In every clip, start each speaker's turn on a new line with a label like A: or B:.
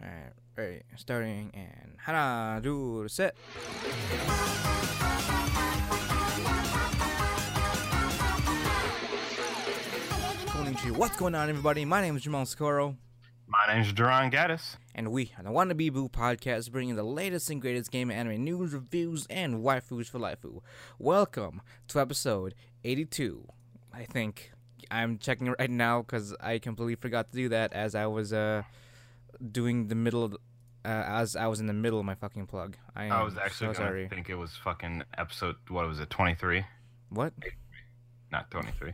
A: Alright, ready, starting and 하나, 둘, 셋. Konnichiwa. What's going on, everybody? My name is Jamal Socorro,
B: My name's Duran Gaddis.
A: and we are the Wannabe Boo podcast, bringing the latest and greatest game and anime news, reviews, and waifus for life. Welcome to episode 82. I think I'm checking it right now because I completely forgot to do that as I was uh doing the middle of, uh, as I was in the middle of my fucking plug. I,
B: I was actually
A: so sorry.
B: think it was fucking episode. What was it? Twenty three,
A: What?
B: not twenty three.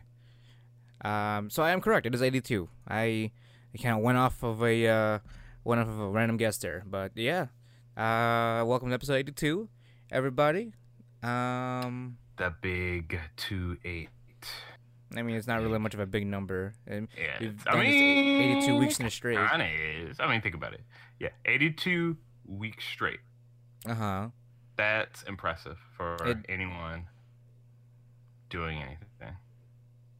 A: Um, so I am correct. It is 82. I, I kind of went off of a uh, went off of a random guess there, but yeah. Uh, welcome to episode 82, everybody. Um,
B: The big two eight.
A: I mean, it's not really much of a big number. Um,
B: Yeah, I mean,
A: 82 weeks in a straight.
B: Kinda is. I mean, think about it. Yeah, eighty two weeks straight.
A: Uh huh.
B: That's impressive for
A: It-
B: anyone doing anything.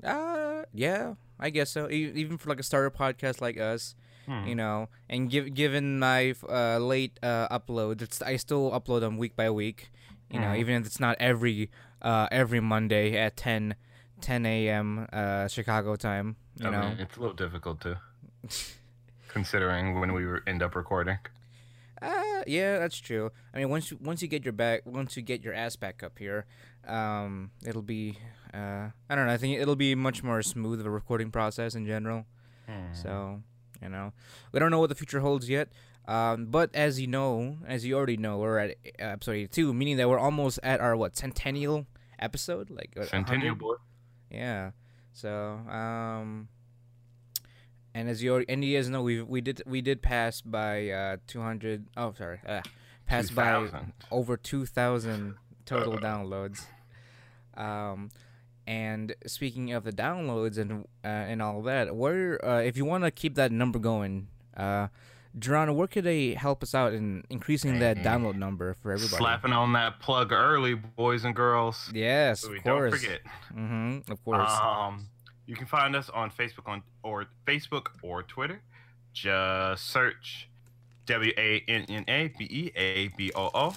A: Uh, yeah, I guess so. Even for like a starter podcast like us,
B: Hmm.
A: you know, and give, given my uh, late uh, upload, it's, I still upload them week by week. You know,
B: Mhm.
A: even if it's not every uh, every Monday at 10, 10 a.m. Uh, Chicago time. You
B: I
A: know,
B: mean, it's a little difficult to, considering when we end up recording.
A: uh, yeah, that's true. I mean, once you once you get your back, once you get your ass back up here, um, it'll be. Uh, I don't know. I think it'll be much more smooth of a recording process in general.
B: Hmm.
A: So, you know, we don't know what the future holds yet. Um, but as you know, as you already know, we're at episode 82, meaning that we're almost at our what centennial episode, like
B: Centennial
A: 100? Yeah. So, um, and as you and you guys know, we we did we did pass by uh 200. Oh, sorry, uh, pass by over 2,000 total downloads. Um, and speaking of the downloads and uh, and all that, where uh, if you want to keep that number going, uh, Geron, where could they help us out in increasing that
B: Mhm.
A: download number for everybody?
B: Slapping on that plug early, boys and girls.
A: Yes,
B: So
A: of course.
B: don't forget.
A: Mm-hmm. Of course.
B: Um, you can find us on Facebook on or Facebook or Twitter. Just search W A N N A B E A B O O.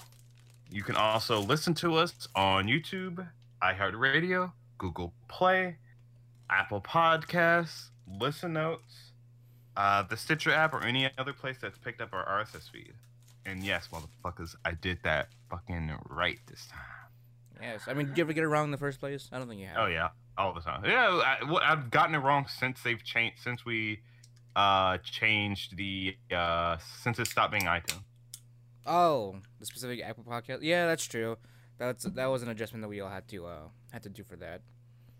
B: You can also listen to us on YouTube, iHeartRadio, Google Play, Apple Podcasts, Listen Notes, uh, the Stitcher app, or any other place that's picked up our RSS feed. And yes, motherfuckers, I did that fucking right this time.
A: yes. I mean, did you ever get it wrong in the first place? I don't think you have.
B: Oh yeah, all the time. Yeah, I, I've gotten it wrong since they've changed since we uh changed the uh since it stopped being iTunes.
A: Oh, the specific Apple podcast. Yeah, that's true. That's that was an adjustment that we all had to uh had to do for that.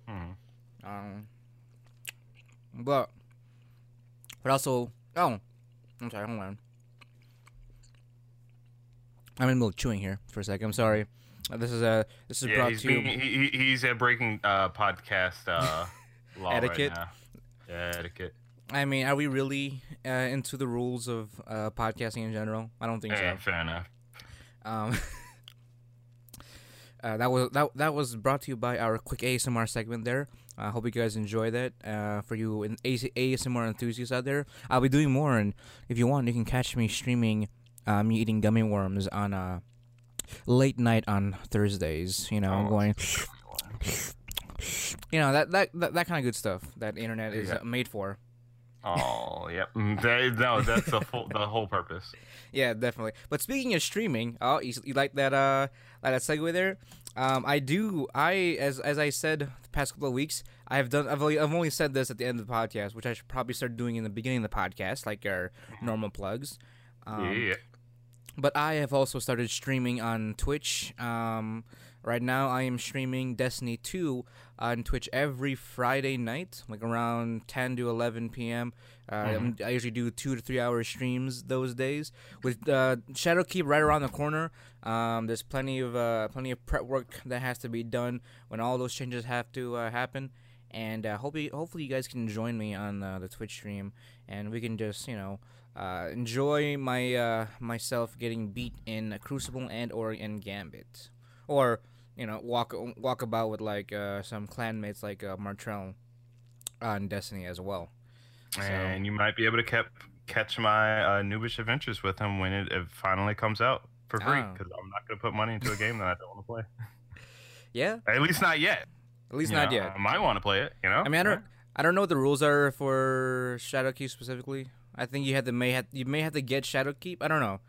B: Hmm.
A: Um, but but also oh, I'm sorry. Hold on. I'm in middle of chewing here for a second. I'm sorry. Uh, this is a this is
B: Yeah,
A: brought
B: he's,
A: to you.
B: being, he, he- he's uh, breaking uh podcast uh law
A: Etiquette?
B: Right now. Yeah, etiquette.
A: I mean, are we really uh, into the rules of uh, podcasting in general? I don't think
B: Yeah,
A: so.
B: fair enough.
A: Um, uh, that was that that was brought to you by our quick ASMR segment. There, I hope you guys enjoy that. Uh, for you in AS- ASMR enthusiasts out there, I'll be doing more, and if you want, you can catch me streaming uh, me eating gummy worms on uh, late night on Thursdays. You know, I'm
B: Oh,
A: going, you know that that that, that kind of good stuff that the internet is
B: Yeah.
A: uh, made for.
B: Oh, yep. Mm, no, that's the full the whole purpose.
A: Yeah, definitely. But speaking of streaming, oh, you, you like that uh like that segue there? Um, I do. I as as I said the past couple of weeks, I have done. I've only, I've only said this at the end of the podcast, which I should probably start doing in the beginning of the podcast, like our normal plugs. Um,
B: yeah.
A: But I have also started streaming on Twitch. Um, right now, I am streaming Destiny 2 on Twitch every Friday night, like around 10 to 11 p.m. Uh, I'm- I usually do two to three hour streams those days. With uh, Shadowkeep right around the corner, um, there's plenty of uh, plenty of prep work that has to be done when all those changes have to uh, happen. And uh, hopefully, hopefully you guys can join me on uh, the Twitch stream, and we can just you know uh, enjoy my uh, myself getting beat in Crucible and or in Gambit, or you know walk walk about with like uh, some clanmates like uh, Martrell on Destiny as well. So-
B: And you might be able to keep catch my uh, Noobish Adventures with him when it, it finally comes out for free
A: Oh.
B: because I'm not gonna put money into a game that I don't want to play.
A: Yeah,
B: At least not yet.
A: at least
B: You
A: not
B: know,
A: yet.
B: I might want to play it. You know.
A: I mean, I don't, I don't know what the rules are for Shadowkeep specifically. I think you have to may have you may have to get Shadowkeep. I don't know.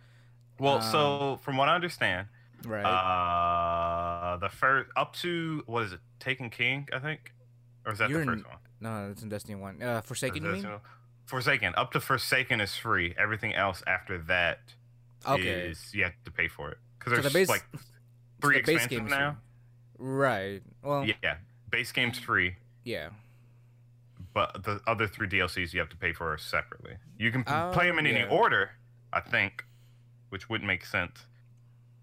B: Well,
A: um,
B: so from what I understand,
A: Right.
B: uh, the first up to what is it? Taken King, I think, or is that
A: You're
B: the
A: in-
B: first one?
A: no, it's in Destiny One. Uh, Forsaken, you
B: Is
A: mean?
B: that- Forsaken. Up to Forsaken is free. Everything else after that is
A: Okay.
B: you have to pay for it because
A: So the
B: there's
A: base-
B: like three
A: base
B: expansions
A: game's
B: now.
A: free. Right. Well, yeah.
B: Yeah, base game's free, Yeah. but the other three DLCs you have to pay for separately. You can
A: Oh,
B: play them in any order, I think, which wouldn't make sense.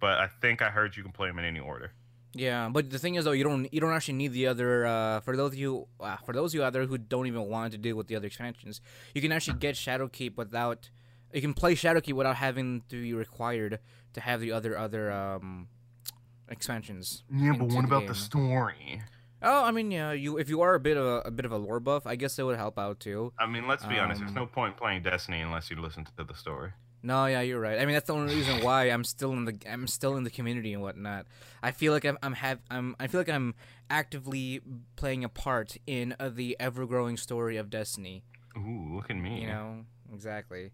B: But I think I heard you can play them in any order.
A: Yeah, but the thing is though, you don't you don't actually need the other. Uh, for those of you, uh, for those of you out there who don't even want to deal with the other expansions, you can actually get Shadowkeep without. You can play Shadowkeep without having to be required to have the other other um, expansions.
B: Yeah,
A: but what about the
B: story?
A: Oh, I mean, yeah, you if you are a bit of a, a bit of a lore buff, I guess it would help out too.
B: I mean, let's be honest. There's
A: Um,
B: no point playing Destiny unless you listen to the story.
A: No, yeah, you're right. I mean, that's the only reason why I'm still in the I'm still in the community and whatnot. I feel like I'm I'm have I'm I feel like I'm actively playing a part in uh, the ever growing story of Destiny.
B: Ooh, look at me.
A: You know exactly.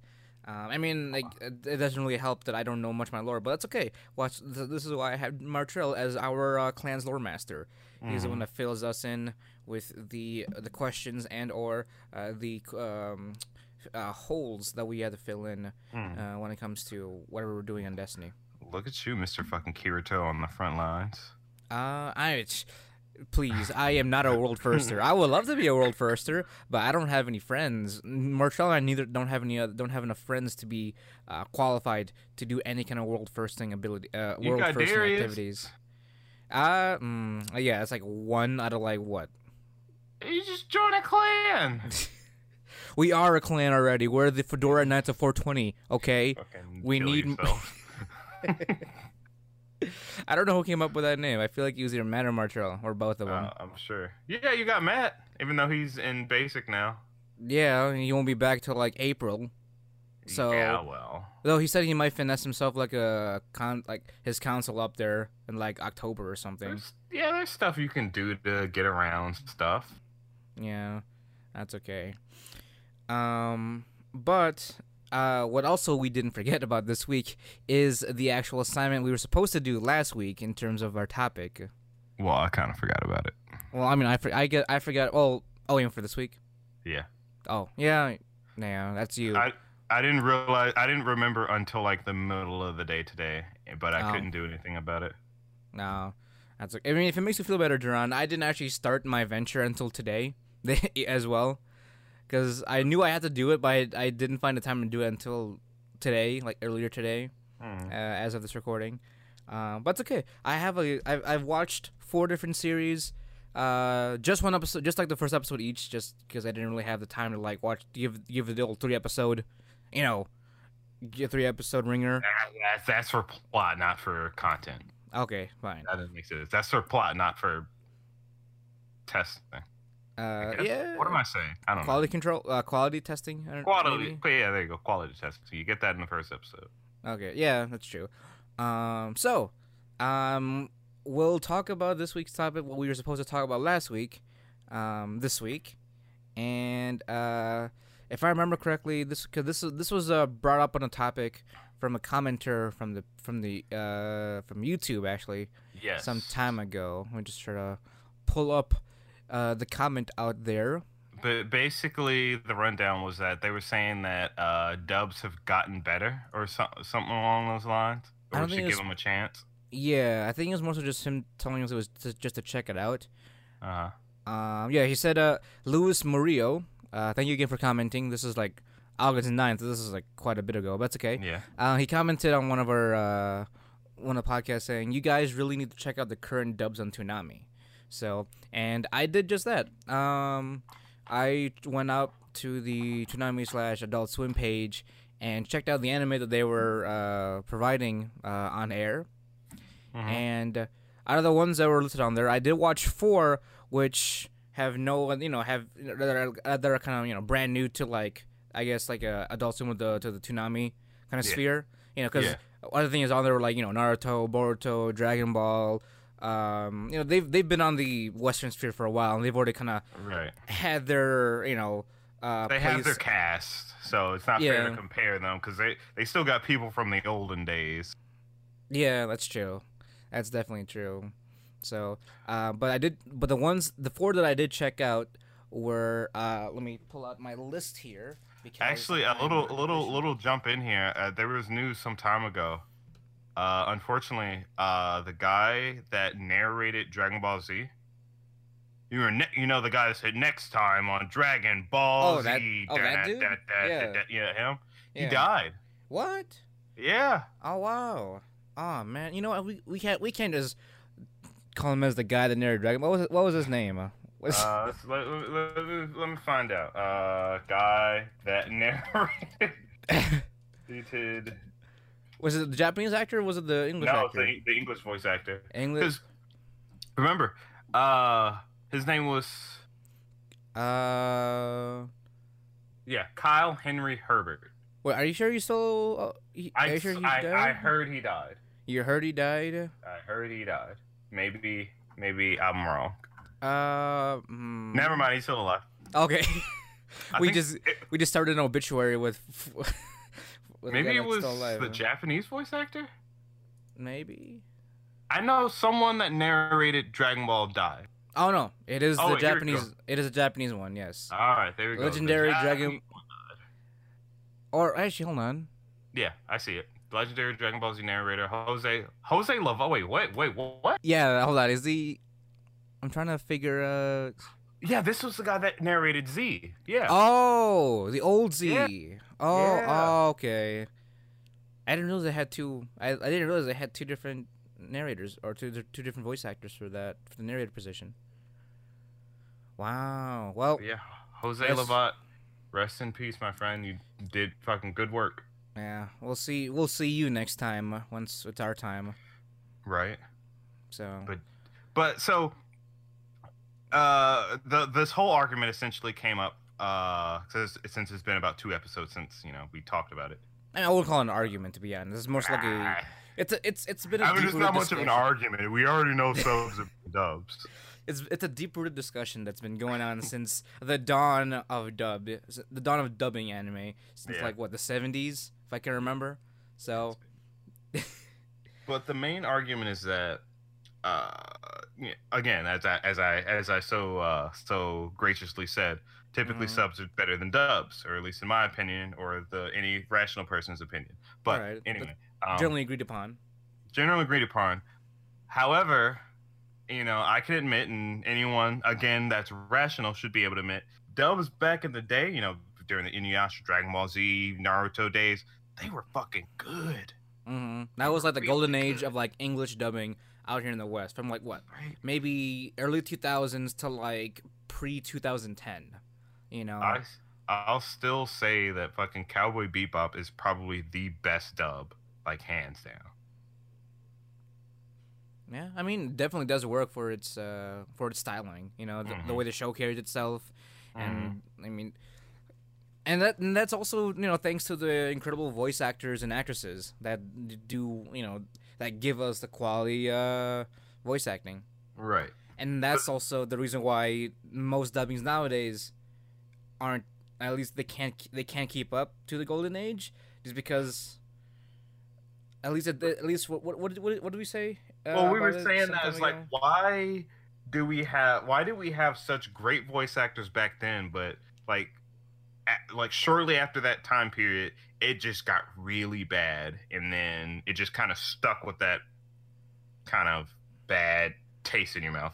A: Um, I mean, like it it doesn't really help that I don't know much of my lore, but that's okay. Watch, this is why I have Martrell as our uh, clan's lore master. He's the one that fills us in with the the questions and or uh, the um, uh, holes that we had to fill in
B: Mm.
A: uh, when it comes to whatever we're doing on Destiny.
B: Look at you, Mr. Fucking Kirito on the front lines.
A: Uh, I, please, I am not a world firster. I would love to be a world firster, but I don't have any friends. Martrell and I neither don't have any other, don't have enough friends to be uh, qualified to do any kind of world firsting ability, uh, world firsting
B: Darius.
A: activities. Uh, mm, yeah, it's like one out of like what?
B: You just join a clan.
A: We are a clan already. We're the Fedora Knights of 420. Okay,
B: Fucking
A: We need- I don't know who came up with that name. I feel like it was either Matt or Martrell or both of them.
B: Uh, I'm sure. Yeah, you got Matt, even though he's in basic now.
A: yeah, he won't be back till like April. So-
B: yeah, well,
A: Though he said he might finesse himself like a con like his council up there in like October or something.
B: there's, yeah, there's stuff you can do to get around stuff.
A: Yeah, that's okay. Um, but uh, what also we didn't forget about this week is the actual assignment we were supposed to do last week in terms of our topic.
B: Well, I kind of forgot about it.
A: Well, I mean, I for, I get I forgot. Oh, oh, even for this week.
B: Yeah,
A: Oh, yeah, yeah, that's you.
B: I I didn't realize I didn't remember until like the middle of the day today, but I
A: Oh.
B: couldn't do anything about it.
A: No, that's okay. I mean, if it makes you feel better, Duran, I didn't actually start my venture until today as well, because I knew I had to do it, but I, I didn't find the time to do it until today, like earlier today,
B: Hmm.
A: uh, as of this recording. Uh, but it's okay. I have a I've, I've watched four different series. Uh, just one episode, just like the first episode each, just because I didn't really have the time to like watch give give the old three episode, you know, give three episode ringer.
B: That's, that's for plot, not for content.
A: Okay, fine.
B: That doesn't make sense. That's for plot, not for testing.
A: Uh, yeah.
B: What am I saying? I don't
A: quality control, uh, quality testing. I don't,
B: Quality.
A: maybe?
B: Yeah, there you go. Quality testing. So you get that in the first episode.
A: Okay, yeah, that's true. Um, so, um, we'll talk about this week's topic. What we were supposed to talk about last week, um, this week, and uh, if I remember correctly, this cause this this was uh, brought up on a topic from a commenter from the from the uh, from YouTube actually
B: Yes.
A: some time ago. Let me just try to pull up uh, the comment out there.
B: But basically, the rundown was that they were saying that uh, dubs have gotten better, or so- something along those lines.
A: I
B: Or
A: don't
B: we
A: think
B: should give them a chance.
A: Yeah, I think it was mostly just him telling us it was to, just to check it out.
B: Uh,
A: Um, yeah, he said, uh, Luis Murillo, uh, thank you again for commenting. This is like August 9th. This is like quite a bit ago, but that's okay.
B: yeah.
A: Uh, he commented on one of our, uh, one of the podcasts saying, you guys really need to check out the current dubs on Toonami. So, and I did just that. Um, I went out to the Toonami slash Adult Swim page and checked out the anime that they were, uh, providing, uh, on air.
B: Mhm.
A: And out of the ones that were listed on there, I did watch four, which have no, you know, have that are, that are kind of you know brand new to like I guess like a Adult Swim with the to the Toonami kind of
B: Yeah.
A: sphere. You know, because
B: Yeah.
A: other things on there were like you know Naruto, Boruto, Dragon Ball. Um, you know they've they've been on the Western sphere for a while, and they've already kind of
B: Right.
A: had their you know uh,
B: They have their cast, so it's not fair to compare them because they they still got people from the olden days.
A: Yeah, that's true. That's definitely true. So, uh, but I did, but the ones, the four that I did check out were. Uh, let me pull out my list here. Because
B: Actually, a little, a little, little jump in here. Uh, there was news some time ago. Uh, unfortunately, uh, the guy that narrated Dragon Ball Z, you were, ne- you know, the guy that said next time on Dragon Ball
A: Oh, that-
B: Z.
A: oh, that dude?
B: da- da-
A: Yeah.
B: da- da- yeah, him. He
A: Yeah.
B: died.
A: What?
B: Yeah.
A: Oh wow. Oh man, you know what? We we can't we can't just call him as the guy that narrated Dragon. What was what was his name? Uh,
B: Uh, let, let, let, let me find out. Uh, guy that narrated.
A: was it the Japanese actor? or Was it the English actor?
B: no,
A: actor?
B: the, the English voice actor.
A: English.
B: Remember, uh, his name was
A: Uh,
B: yeah Kyle Henry Hebert.
A: wait, are you sure you still? Uh, he, are
B: I,
A: you sure he
B: I,
A: died?
B: I heard he died.
A: You heard he died.
B: I heard he died. Maybe maybe I'm wrong.
A: Uh, mm,
B: Never mind. He's still alive.
A: Okay.
B: I
A: we
B: think
A: just
B: it-
A: we just started an obituary with. with a
B: maybe it
A: that's
B: was
A: still alive,
B: the? Japanese voice actor.
A: Maybe.
B: I know someone that narrated Dragon Ball died.
A: Oh no! It is
B: Oh,
A: the
B: wait, here
A: Japanese. It is a Japanese one. Yes.
B: All right, there we go. The
A: Legendary Dragon-
B: Japanese-
A: Or actually, hold on.
B: Yeah, I see it. Legendary Dragon Ball Z narrator Jose Jose Lavo. Wait, wait, wait, what?
A: Yeah, hold on. Is he? I'm trying to figure. Uh.
B: Yeah, this was the guy that narrated Z. Yeah.
A: Oh, the old Z.
B: Yeah.
A: Oh,
B: Yeah.
A: oh, okay. I didn't realize they had two. I, I didn't realize they had two different narrators or two two different voice actors for that for the narrator position. Wow. Well,
B: Yeah, Jose
A: Yes.
B: Lovat. Rest in peace, my friend. You did fucking good work.
A: Yeah. We'll see. We'll see you next time uh, once it's our time.
B: Right.
A: So.
B: But- But so, uh, the this whole argument essentially came up uh since since it's been about two episodes since you know we talked about it.
A: I, mean, I would call it an argument to be honest. It's more like a.
B: Ah,
A: It's a, it's it's been a
B: I mean, it's not much of an argument. We already know subs and dubs.
A: It's it's a deep rooted discussion that's been going on since the dawn of dub, the dawn of dubbing anime since
B: Yeah.
A: like what the seventies, if I can remember. So
B: But the main argument is that, uh, again, as I as I as I so uh, so graciously said, typically
A: Mhm.
B: subs are better than dubs, or at least in my opinion, or the any rational person's opinion. But
A: Alright,
B: anyway, um,
A: generally agreed upon.
B: generally agreed upon. However, you know, I can admit, and anyone again that's rational should be able to admit, dubs back in the day, you know, during the Inuyasha, Dragon Ball Z, Naruto days, they were fucking good.
A: Mm-hmm. That was like the
B: Really
A: golden age
B: good.
A: of like English dubbing out here in the West, from like what
B: Right.
A: maybe early two thousands to like pre two thousand ten. You know,
B: I, I'll still say that fucking Cowboy Bebop is probably the best dub, like hands down.
A: Yeah, I mean, it definitely does work for its uh for its styling. You know, the, the
B: Mhm.
A: way the show carries itself, and
B: Mm-hmm.
A: I mean, and that and that's also you know thanks to the incredible voice actors and actresses that do you know that give us the quality uh voice acting,
B: Right.
A: and that's also the reason why most dubbings nowadays aren't at least they can't they can't keep up to the golden age, just because. At least, at, at least, what what what what, what did we say? Uh,
B: well, we were saying
A: some
B: that it's like,
A: ago?
B: why do we have why do we have such great voice actors back then, but like, at, like shortly after that time period, it just got really bad, and then it just kind of stuck with that kind of bad taste in your mouth.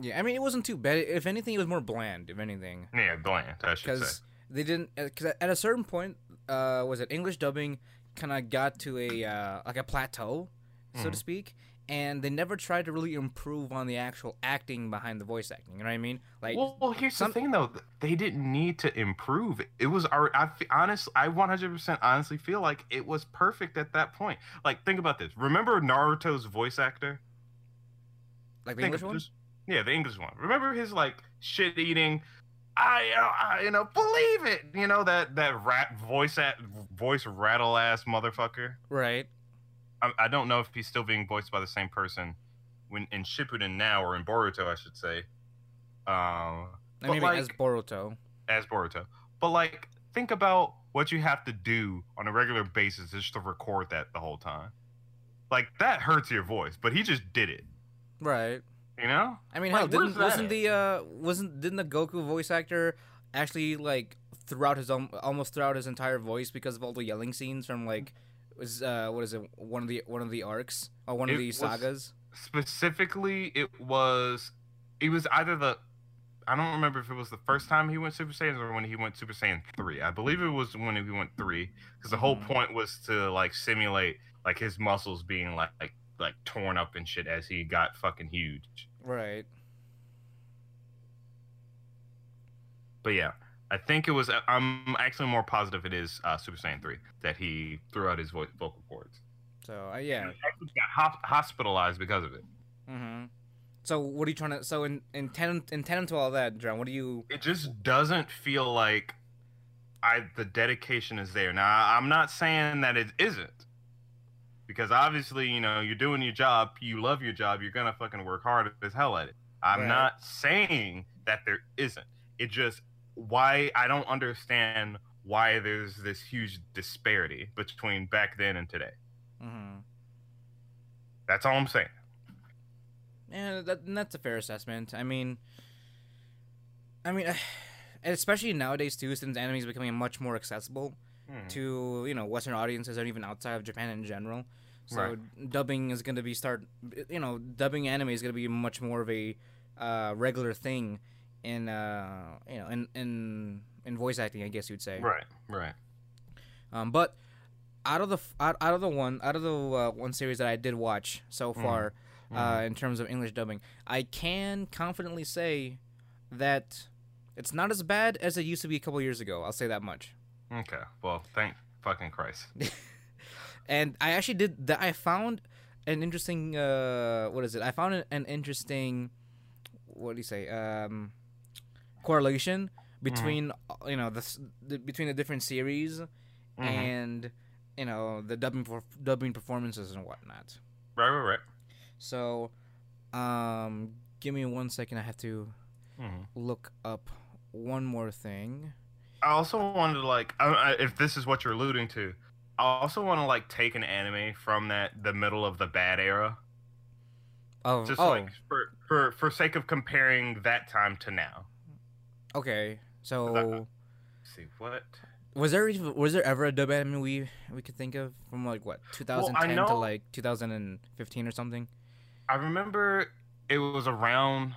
A: Yeah, I mean, it wasn't too bad. If anything, it was more bland. If anything,
B: Yeah, bland. I should say.
A: because they didn't. Because at a certain point, uh, was it English dubbing kind of got to a uh, like a plateau, so to
B: Mhm.
A: speak, and they never tried to really improve on the actual acting behind the voice acting. You know what I mean? Like,
B: well, well, here's
A: some-
B: the thing though. They didn't need to improve. It was our. I fe- honest. I 100% honestly feel like it was perfect at that point. Like, think about this. Remember Naruto's voice actor?
A: like the
B: Think
A: English one.
B: yeah, the English one. Remember his like shit eating. I, uh, I you know believe it. You know that that rat voice at voice rattle ass motherfucker.
A: Right.
B: I, I don't know if he's still being voiced by the same person when in Shippuden now or in Boruto, I should say. Um,
A: I mean,
B: like-
A: as Boruto.
B: as Boruto. But like, think about what you have to do on a regular basis just to record that the whole time. Like that hurts your voice, but he just did it.
A: Right.
B: You know?
A: I mean,
B: Like,
A: hell, didn't wasn't
B: at?
A: the uh wasn't didn't the Goku voice actor actually like throughout his own almost throughout his entire voice because of all the yelling scenes from like was uh what is it one of the one of the arcs or one of the sagas?
B: Specifically, it was it was either the I don't remember if it was the first time he went Super Saiyan or when he went Super Saiyan three. I believe it was when he went three because the whole
A: Mhm.
B: point was to like simulate like his muscles being like like like torn up and shit as he got fucking huge.
A: Right.
B: But yeah, I think it was. I'm actually more positive it is uh, Super Saiyan three that he threw out his voice, vocal cords.
A: So uh, yeah.
B: And he actually got hop- hospitalized because of it.
A: Mm-hmm. So what are you trying to? So in in ten in ten to all that, John, what do you?
B: It just doesn't feel like I the dedication is there. Now I'm not saying that it isn't, because obviously you know you're doing your job, you love your job, you're gonna fucking work hard as hell at it. I'm
A: Right.
B: not saying that there isn't. It just why I don't understand why there's this huge disparity between back then and today.
A: Mm-hmm.
B: That's all I'm saying.
A: Yeah, that, and that's a fair assessment. I mean, I mean, and especially nowadays too, since anime is becoming much more accessible
B: Hmm.
A: to you know Western audiences and even outside of Japan in general. So
B: Right.
A: dubbing is going to be start, you know, dubbing anime is going to be much more of a uh, regular thing in uh, you know in in in voice acting, I guess you'd say.
B: Right, right.
A: Um, but out of the out, out of the one out of the uh, one series that I did watch so
B: Mhm.
A: far, uh,
B: Mhm.
A: in terms of English dubbing, I can confidently say that it's not as bad as it used to be a couple years ago. I'll say that much.
B: Okay. Well, thank fucking Christ.
A: And I actually did that. I found an interesting. Uh, what is it? I found an, an interesting. What do you say? Um, correlation between uh, you know the, the between the different series
B: Mhm.
A: and you know the dubbing for dubbing performances and whatnot.
B: Right, right, right.
A: So, um, give me one second. I have to
B: Mhm.
A: look up one more thing.
B: I also wanted to like, I, I, if this is what you're alluding to, I also want to like take an anime from that the middle of the bad era,
A: Oh,
B: just
A: oh,
B: like for for for sake of comparing that time to now.
A: Okay. So,
B: Let's see what.
A: was there even- was there ever a dub anime we we could think of from like what 2010 to
B: know-
A: like 2015 or something?
B: I remember it was around.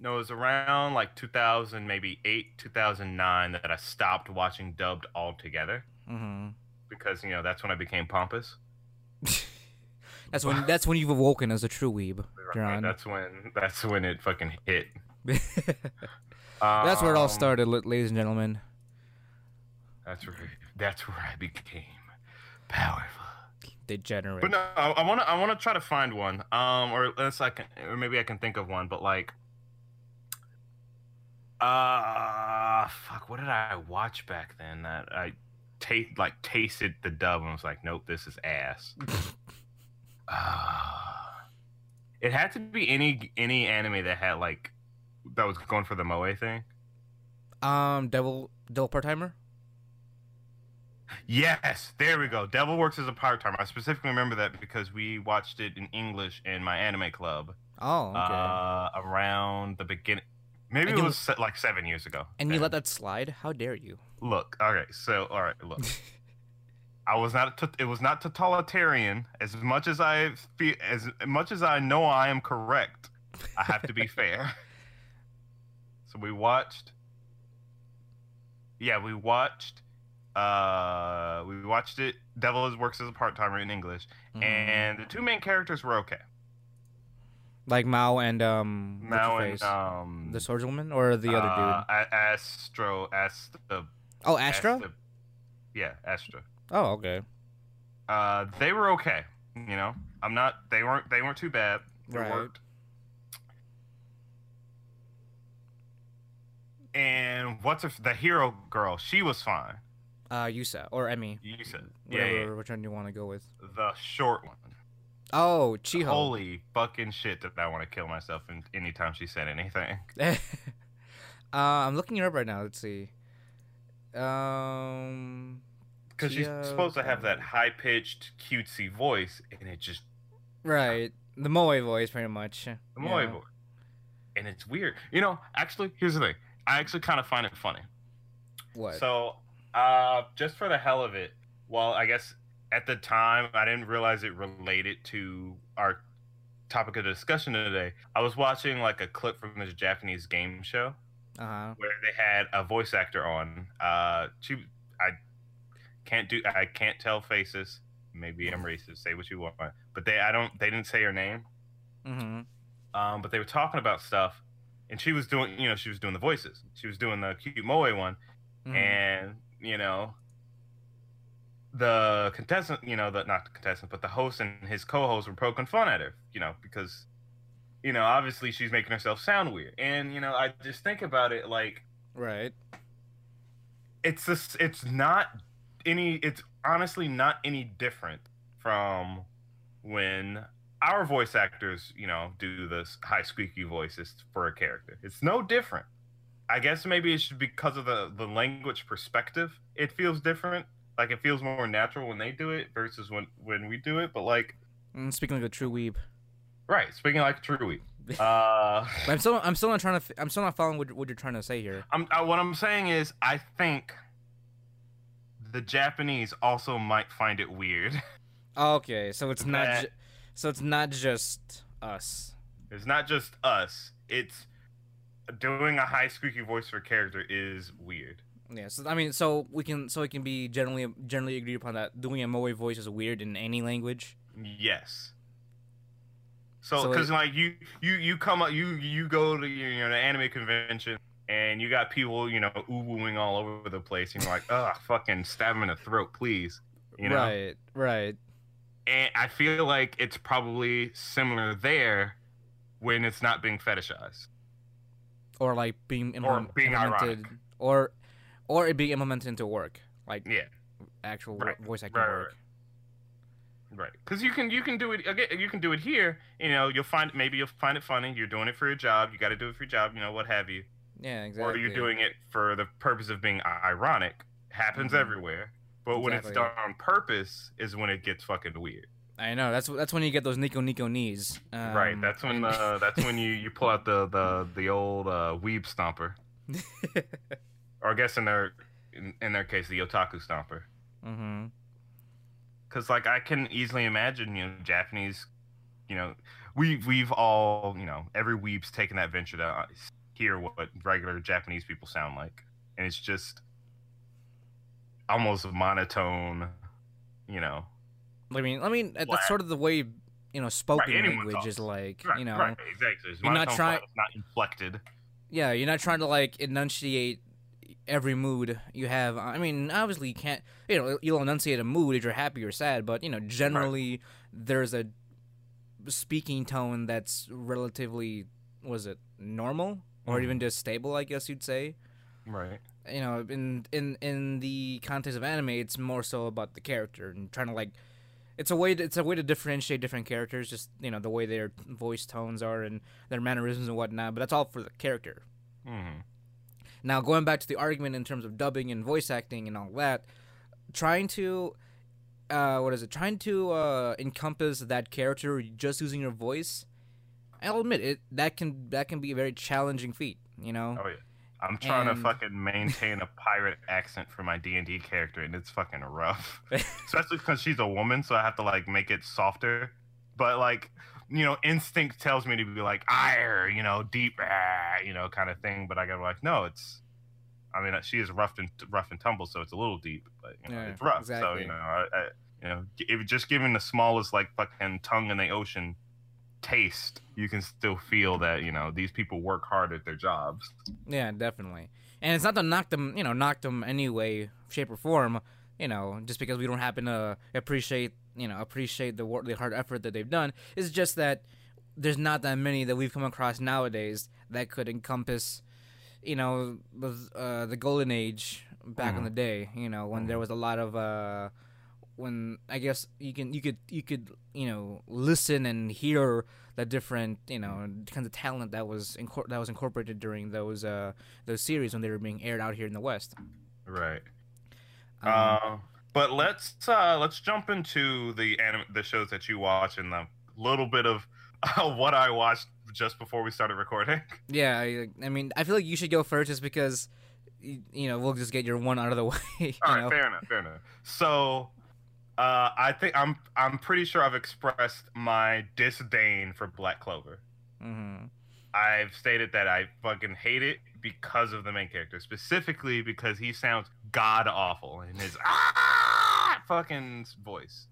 B: No, it was around like 2000, maybe eight, 2009 that I stopped watching dubbed altogether
A: Mm-hmm.
B: because you know that's when I became pompous.
A: That's when that's when you've awoken as a true weeb,
B: Right, That's when that's when it fucking hit.
A: that's where it all
B: Um,
A: started, ladies and gentlemen.
B: That's where that's where I became powerful.
A: Degenerate.
B: But no, I want to I want to try to find one. Um, or unless I can, or maybe I can think of one. But like, uh, fuck, what did I watch back then that I taste like tasted the dub and was like, nope, this is ass. uh, it had to be any any anime that had like that was going for the moe thing.
A: Um, Devil Devil Part Timer.
B: Yes, there we go. Devil Works as a part timer. I specifically remember that because we watched it in English in my anime club
A: Oh, okay.
B: uh, around the beginning. Maybe
A: And
B: it
A: you-
B: was se- like seven years ago.
A: and you let that slide? How dare you?
B: look. Okay, so all right, look. I was not. It was not totalitarian. As much as I feel, as much as I know I am correct, I have to be fair. So we watched. Yeah, we watched. Uh, we watched it. Devil is works as a part timer in English,
A: Mhm.
B: and the two main characters were okay.
A: like Mao and um,
B: Mao and um,
A: the swordswoman or the other
B: uh,
A: dude?
B: Astro, Asta,
A: Oh, Astra.
B: Asta- yeah, Astra.
A: Oh, okay.
B: Uh, they were okay. You know, I'm not. They weren't. They weren't too bad. They
A: Right.
B: worked. And what's her, the hero girl? She was fine.
A: Uh, Yusa or Emi,
B: You said yeah, yeah,
A: which one do you want to go with.
B: the short one.
A: Oh, Chiho.
B: Holy fucking shit! Did I want to kill myself in, anytime she said anything?
A: uh, I'm looking it up right now. Let's see. Um,
B: Because she's supposed to have that high pitched, cutesy voice, and it just
A: right, the Moe voice, pretty much.
B: the Moe
A: Yeah.
B: voice. And it's weird. You know, actually, here's the thing. I actually kind of find it funny.
A: What?
B: So, uh, just for the hell of it, well, I guess at the time I didn't realize it related to our topic of discussion today. I was watching like a clip from this Japanese game show
A: uh huh.
B: where they had a voice actor on. Uh, she, I can't do, I can't tell faces. Maybe I'm racist. Say what you want, but they, I don't. They didn't say her name.
A: Mm-hmm.
B: Um, but they were talking about stuff, and she was doing, you know, she was doing the voices. She was doing the cute moe one,
A: Mm-hmm.
B: and you know the contestant you know the not the contestant but the host and his co-host were poking fun at her you know because you know obviously she's making herself sound weird and you know i just think about it like
A: right.
B: it's this it's not any it's honestly not any different from when our voice actors you know do this high squeaky voices for a character it's no different i guess maybe it's because of the the language perspective it feels different like it feels more natural when they do it versus when when we do it but like
A: Mm, speaking like a true weeb.
B: right speaking like a true weeb.
A: uh I'm still, I'm still not trying to, I'm still not following what, what you're trying to say here.
B: I'm, I, what I'm saying is, I think the Japanese also might find it weird.
A: Okay, so it's not,
B: That-
A: so it's not just us.
B: It's not just us. It's doing a high squeaky voice for a character is weird.
A: Yeah, so I mean, so we can, so it can be generally, generally agreed upon that doing a moe voice is weird in any language.
B: Yes. So,
A: So
B: because
A: it-
B: like you, you, you come up, you, you go to you know the anime convention, and you got people, you know, ooh wooing all over the place, and you're like, ugh, fucking stab him in the throat, please. You know.
A: Right, right.
B: And I feel like it's probably similar there when it's not being fetishized.
A: Or like being,
B: Or being
A: implemented,
B: ironic.
A: or, or it being implemented into work, like
B: Yeah.
A: actual
B: Right,
A: voice acting
B: right,
A: work.
B: Right, because you can you can do it again. You can do it here. You know, you'll find maybe you'll find it funny. You're doing it for your job. You got to do it for your job. You know, what have you.
A: Yeah, exactly.
B: Or you're doing it for the purpose of being ironic. Happens
A: Mhm.
B: everywhere. But when it's done on purpose, is when it gets fucking weird.
A: I know that's that's when you get those Nico Nico knees. Um,
B: right. That's when uh, that's when you you pull out the the the old uh, weeb stomper, or I guess in their in, in their case the otaku stomper.
A: mm-hmm.
B: because like I can easily imagine, you know, Japanese, you know, we we've all, you know, every weeb's taken that venture to uh, hear what regular Japanese people sound like, and it's just almost monotone, you know.
A: I mean, I mean,
B: Flat.
A: that's sort of the way you know spoken
B: anyone
A: language
B: talks.
A: is like.
B: Right,
A: you know,
B: right, exactly. It's
A: you're not trying-
B: not inflected.
A: yeah, you're not trying to like enunciate every mood you have. I mean, obviously you can't. You know, you'll enunciate a mood if you're happy or sad, but you know, generally there's a speaking tone that's relatively was it normal or
B: Mhm.
A: even just stable, I guess you'd say.
B: Right.
A: You know in in in the context of anime it's more so about the character and trying to like it's a way to, it's a way to differentiate different characters just you know the way their voice tones are and their mannerisms and whatnot but that's all for the character.
B: Hmm
A: now going back to the argument in terms of dubbing and voice acting and all that trying to uh what is it? Trying to uh encompass that character just using your voice i'll admit it that can that can be a very challenging feat you know?
B: Oh yeah. I'm trying
A: And-
B: to fucking maintain a pirate accent for my D and D character, and it's fucking rough. Especially because she's a woman, so I have to like make it softer. But like, you know, instinct tells me to be like, ire, you know, deep, ah, you know, kind of thing. But I gotta be like, no, it's. I mean, she is rough and rough and tumble, so it's a little deep, but you know,
A: Yeah,
B: it's rough. So you know, I, I, you know, if just giving the smallest like fucking tongue in the ocean taste, you can still feel that you know these people work hard at their jobs.
A: Yeah, definitely. And it's not to knock them, you know, knock them any way, shape, or form. You know, just because we don't happen to appreciate, you know, appreciate the wor- the hard effort that they've done. It's just that there's not that many that we've come across nowadays that could encompass, you know uh, the golden age back in
B: Mhm.
A: the day. You know when there
B: Mhm.
A: was a lot of uh, when I guess you can you could you could you know listen and hear the different you know kinds of talent that was incor- that was incorporated during those uh those series when they were being aired out here in the West.
B: Right.
A: Um,
B: Uh, but let's uh, let's jump into the anim- the shows that you watch and the little bit of what I watched just before we started recording.
A: yeah, I, I mean I feel like you should go first just because y- you know we'll just get your one out of the way.
B: All right,
A: know?
B: fair enough, fair enough. So, uh, I think I'm I'm pretty sure I've expressed my disdain for Black Clover.
A: hmm
B: I've stated that I fucking hate it because of the main character, specifically because he sounds god awful in his ah fucking voice.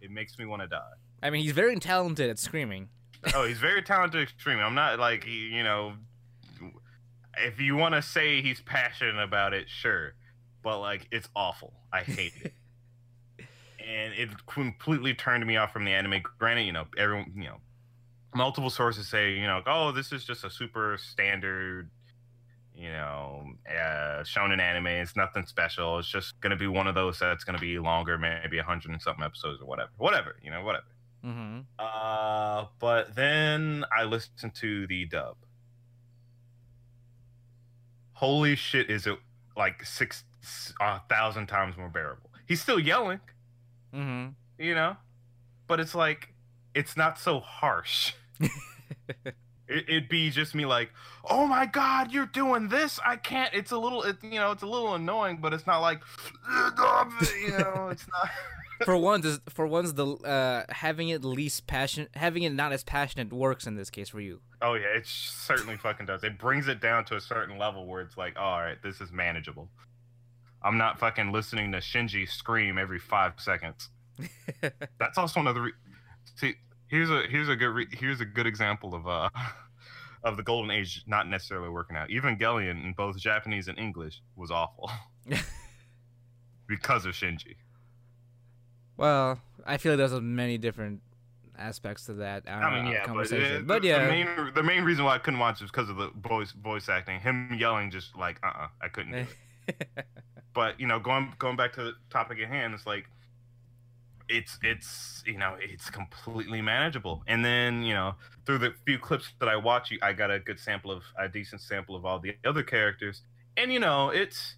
B: It makes me want to die.
A: I mean he's very talented at screaming.
B: oh, he's very talented, extremely. I'm not like you know, if you want to say he's passionate about it, sure, but like it's awful. I hate it, and it completely turned me off from the anime. Granted, you know, everyone, you know, multiple sources say, you know, oh, this is just a super standard. You know, uh, shonen anime. It's nothing special. It's just gonna be one of those that's gonna be longer, maybe a hundred and something episodes or whatever. Whatever, you know, whatever.
A: hmm
B: Uh, but then I listened to the dub. Holy shit! Is it like six a thousand times more bearable? He's still yelling,
A: hmm
B: you know, but it's like it's not so harsh. it, it'd be just me like, oh my god, you're doing this. I can't. It's a little, it, you know, it's a little annoying, but it's not like, you know, it's not.
A: for once, for once, the uh, having it least passion, having it not as passionate works in this case for you.
B: Oh yeah, it certainly fucking does. It brings it down to a certain level where it's like, oh, all right, this is manageable. I'm not fucking listening to Shinji scream every five seconds. That's also another. Re- See, here's a here's a good re- here's a good example of uh of the golden age not necessarily working out. Evangelion in both Japanese and English was awful because of Shinji.
A: well, I feel like there's many different aspects to that uh,
B: I mean, yeah, but,
A: conversation.
B: uh,
A: But,
B: the-
A: yeah,
B: the main the main reason why I couldn't watch is because of the voice voice acting. Him yelling, just like uh, uh I couldn't do it. But you know going going back to the topic at hand it's like it's it's you know it's completely manageable and then you know through the few clips that i watch i got a good sample of a decent sample of all the other characters and you know it's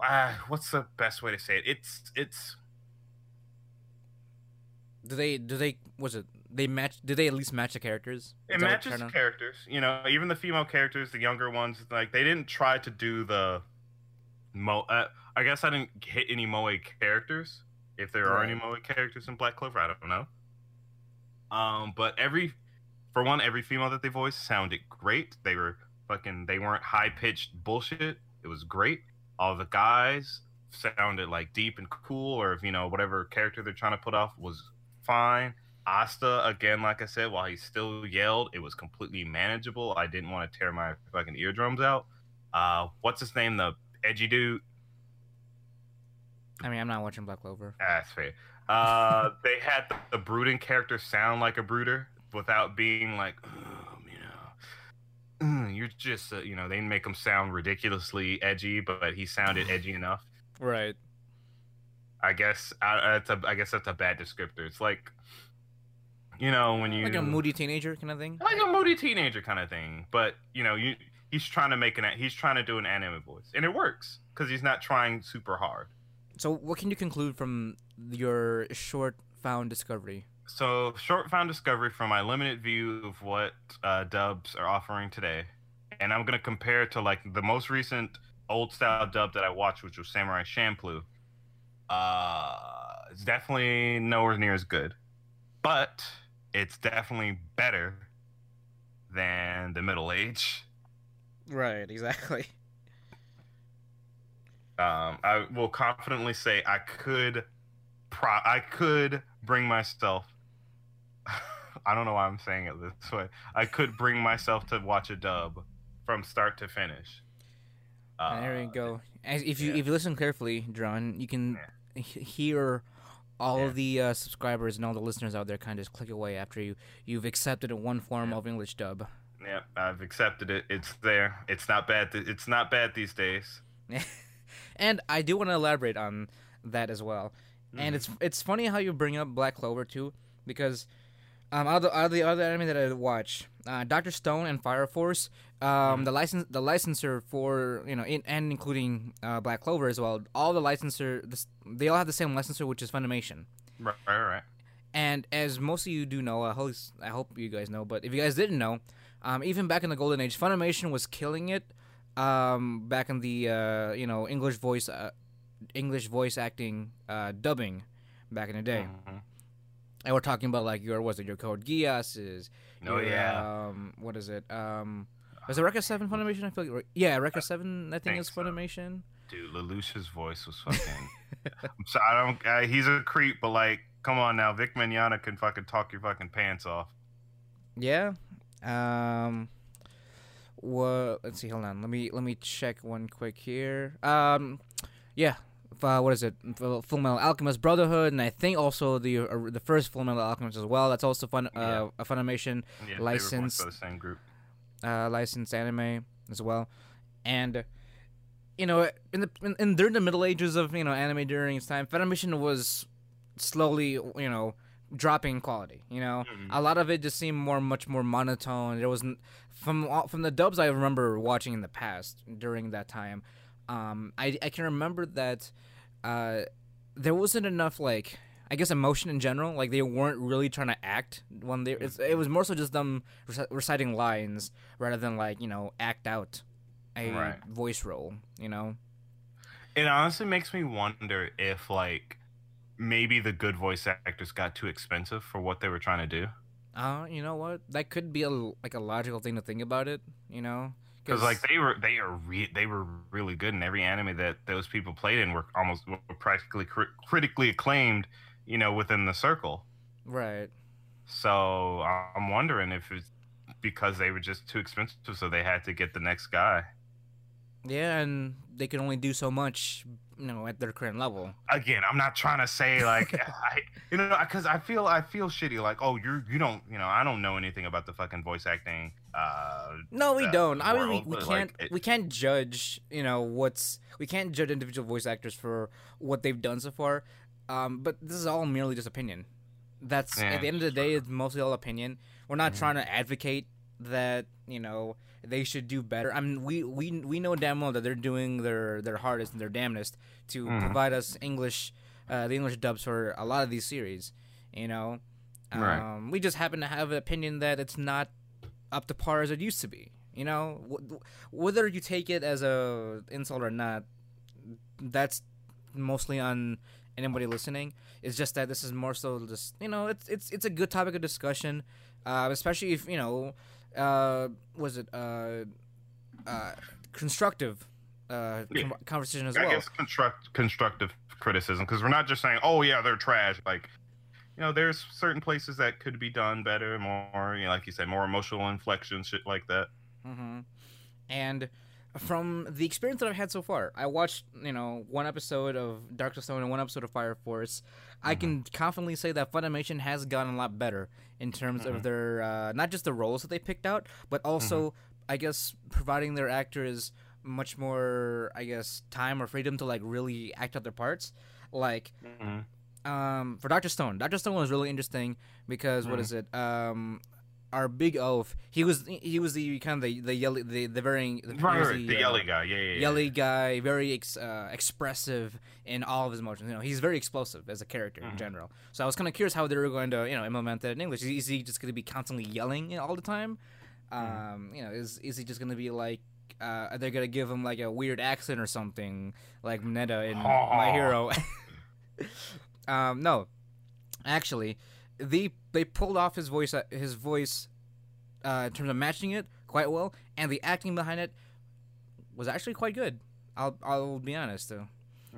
B: uh, what's the best way to say it it's it's
A: do they do they was it they match? Do they at least match the characters?
B: it
A: Is
B: matches the characters you know even the female characters the younger ones like they didn't try to do the mo uh, i guess i didn't hit any moe characters. If there are any moe characters in black clover i don't know. Um but every for one every female that they voiced sounded great. They were fucking they weren't high-pitched bullshit. It was great. All the guys sounded like deep and cool or if you know whatever character they're trying to put off was fine. Asta, again, like I said, while he still yelled, it was completely manageable. I didn't want to tear my fucking eardrums out. Uh, what's his name? The edgy dude?
A: I mean, I'm not watching Black Clover.
B: Ah, That's fair. Uh, they had the, the brooding character sound like a brooder without being like, you know, you're just, uh, you know, they make him sound ridiculously edgy, but he sounded edgy enough.
A: Right.
B: I guess uh, that's a, I guess that's a bad descriptor. It's like, you know, when you
A: Like a moody teenager kind of thing.
B: like a moody teenager kind of thing. But you know, you he's trying to make an he's trying to do an anime voice, and it works because he's not trying super hard.
A: So, what can you conclude from your short found discovery?
B: So, short found discovery from my limited view of what uh, dubs are offering today, and I'm gonna compare it to like the most recent old style dub that I watched, which was Samurai Champloo. Uh, it's definitely nowhere near as good, but it's definitely better than the Middle Age.
A: Right. Exactly.
B: um, I will confidently say I could, pro- I could bring myself. I don't know why I'm saying it this way. I could bring myself to watch a dub from start to finish.
A: And there you
B: Uh,
A: go. As if you
B: yeah.
A: if you listen carefully, John, you can h- hear all
B: Yeah.
A: of the uh, subscribers and all the listeners out there kind of just click away after you you've accepted one form
B: Yeah.
A: of English dub.
B: Yeah, I've accepted it. It's there. It's not bad. Th- it's not bad these days.
A: and I do want to elaborate on that as well.
B: Mm.
A: And it's it's funny how you bring up Black Clover too, because um, out of the, out of the other anime that I watch, uh, Doctor Stone and Fire Force, um, the license the licensor for you know in, and including uh, Black Clover as well. All the licensor, this, they all have the same licensor, which is Funimation.
B: Right, right, right.
A: And as most of you do know, I hope, I hope you guys know, but if you guys didn't know, um, even back in the golden age, Funimation was killing it. Um, back in the uh, you know English voice, uh, English voice acting, uh, dubbing, back in the day.
B: Mhm.
A: And we're talking about like your was it your Code Geass is
B: Oh
A: your,
B: yeah.
A: um what is it um was it Record Seven Funimation I feel like yeah Record Seven I think,
B: think
A: is
B: so.
A: Funimation
B: Dude, Lelouch's voice was fucking. I'm sorry, I don't. Uh, he's a creep, but like, come on now, Vic Mignogna can fucking talk your fucking pants off.
A: yeah um what let's see hold on let me let me check one quick here um yeah uh, what is it Full Full Metal Alchemist Brotherhood and I think also the uh, the first Full Metal Alchemist as well that's also fun uh,
B: Yeah.
A: a Funimation
B: Yeah,
A: Licensed.
B: the same group.
A: uh, licensed anime as well, and you know, in the in, in during the Middle Ages of you know anime during its time, Funimation was slowly you know dropping in quality. You know,
B: Mhm.
A: a lot of it just seemed more much more monotone. There wasn't from from the dubs I remember watching in the past during that time. Um, I I can remember that uh, there wasn't enough like I guess emotion in general. Like they weren't really trying to act when they. It's, it was more so just them reci- reciting lines rather than like you know act out a
B: Right.
A: voice role. You know.
B: It honestly makes me wonder if like maybe the good voice actors got too expensive for what they were trying to do.
A: Uh, you know what? That could be a like a logical thing to think about it. You know.
B: Because like they were they are re- they were really good in every anime that those people played in were almost were practically cri- critically acclaimed, you know, within the circle.
A: right.
B: So I'm wondering if it's because they were just too expensive, so they had to get the next guy.
A: Yeah, and they can only do so much, you know, at their current level.
B: Again, I'm not trying to say like I, you know, because I feel I feel shitty. Like, oh, you you don't, you know, I don't know anything about the fucking voice acting. Uh,
A: No, we
B: uh,
A: don't. I mean,
B: world,
A: we, we can't.
B: like, it-
A: we can't judge. You know what's. We can't judge individual voice actors for what they've done so far. Um, but this is all merely just opinion. That's
B: Yeah,
A: at the end of the day, it's mostly all opinion. We're not
B: Mhm.
A: trying to advocate that you know they should do better. I mean, we we we know damn well that they're doing their their hardest and their damnedest to
B: Mhm.
A: provide us English, uh, the English dubs for a lot of these series. You know, um,
B: Right.
A: we just happen to have an opinion that it's not up to par as it used to be. You know, Wh- whether you take it as a insult or not, that's mostly on anybody listening. It's just that this is more so just you know, it's it's it's a good topic of discussion, uh, especially if you know, uh, was it uh, uh, constructive uh,
B: Yeah.
A: con- conversation as
B: I
A: well.
B: guess construct constructive criticism because we're not just saying, oh yeah, they're trash. Like, you know, there's certain places that could be done better, more, you know, like you said, more emotional inflection, shit like that.
A: hmm And from the experience that I've had so far, I watched you know one episode of Doctor Stone and one episode of Fire Force. I can confidently say that Funimation has gotten a lot better in terms of
B: Mhm.
A: their uh, not just the roles that they picked out, but also I guess providing their actors much more I guess time or freedom to like really act out their parts. Like
B: Mm-hmm.
A: um, for Doctor Stone. Doctor Stone was really interesting because what is it? Um, our big oaf. He was he was the kind of the the yelly the the very the, he
B: Right, right, the
A: uh,
B: yelly guy. Yeah, yeah, yeah.
A: yelly guy, very ex, uh, expressive in all of his emotions. You know, he's very explosive as a character in
B: Mhm.
A: general. So I was kind of curious how they were going to you know implement that in English. Is he just going to be constantly yelling all the time?
B: Mm-hmm.
A: Um, you know, is is he just going to be like? Uh, are they gonna give him like a weird accent or something like Netta in My Hero? um, no, actually, the they pulled off his voice uh, his voice uh, in terms of matching it quite well, and the acting behind it was actually quite good. I'll I'll be honest though.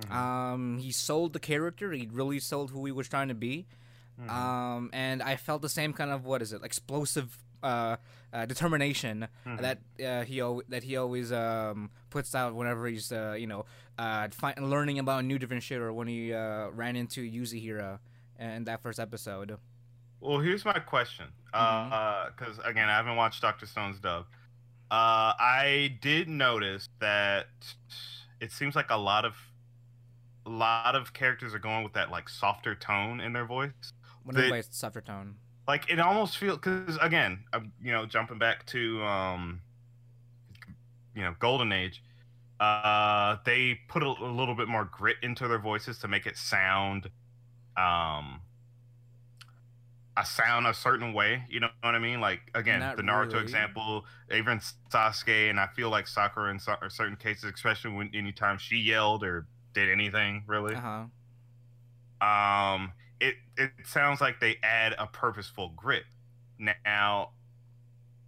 B: Mhm.
A: Um, he sold the character. He really sold who he was trying to be.
B: Mhm.
A: Um, and I felt the same kind of what is it explosive uh, uh, determination
B: Mhm.
A: that uh, he al- that he always um, puts out whenever he's uh, you know uh, fi- learning about new different shit or when he uh, ran into Yuzuriha in that first episode.
B: Well, here's my question.
A: Mhm.
B: Uh, because again, I haven't watched Doctor Stone's dub. Uh, I did notice that it seems like a lot of, a lot of characters are going with that like softer tone in their voice.
A: What do you mean softer tone?
B: Like it almost feels because again, I'm, you know, jumping back to um, you know, Golden Age. Uh, they put a, a little bit more grit into their voices to make it sound, um, a sound a certain way. You know what I mean? Like again,
A: Not
B: the Naruto
A: really.
B: example, even Sasuke, and I feel like Sakura in cer- certain cases, especially when anytime she yelled or did anything really,
A: Uh huh.
B: um, it it sounds like they add a purposeful grit. Now,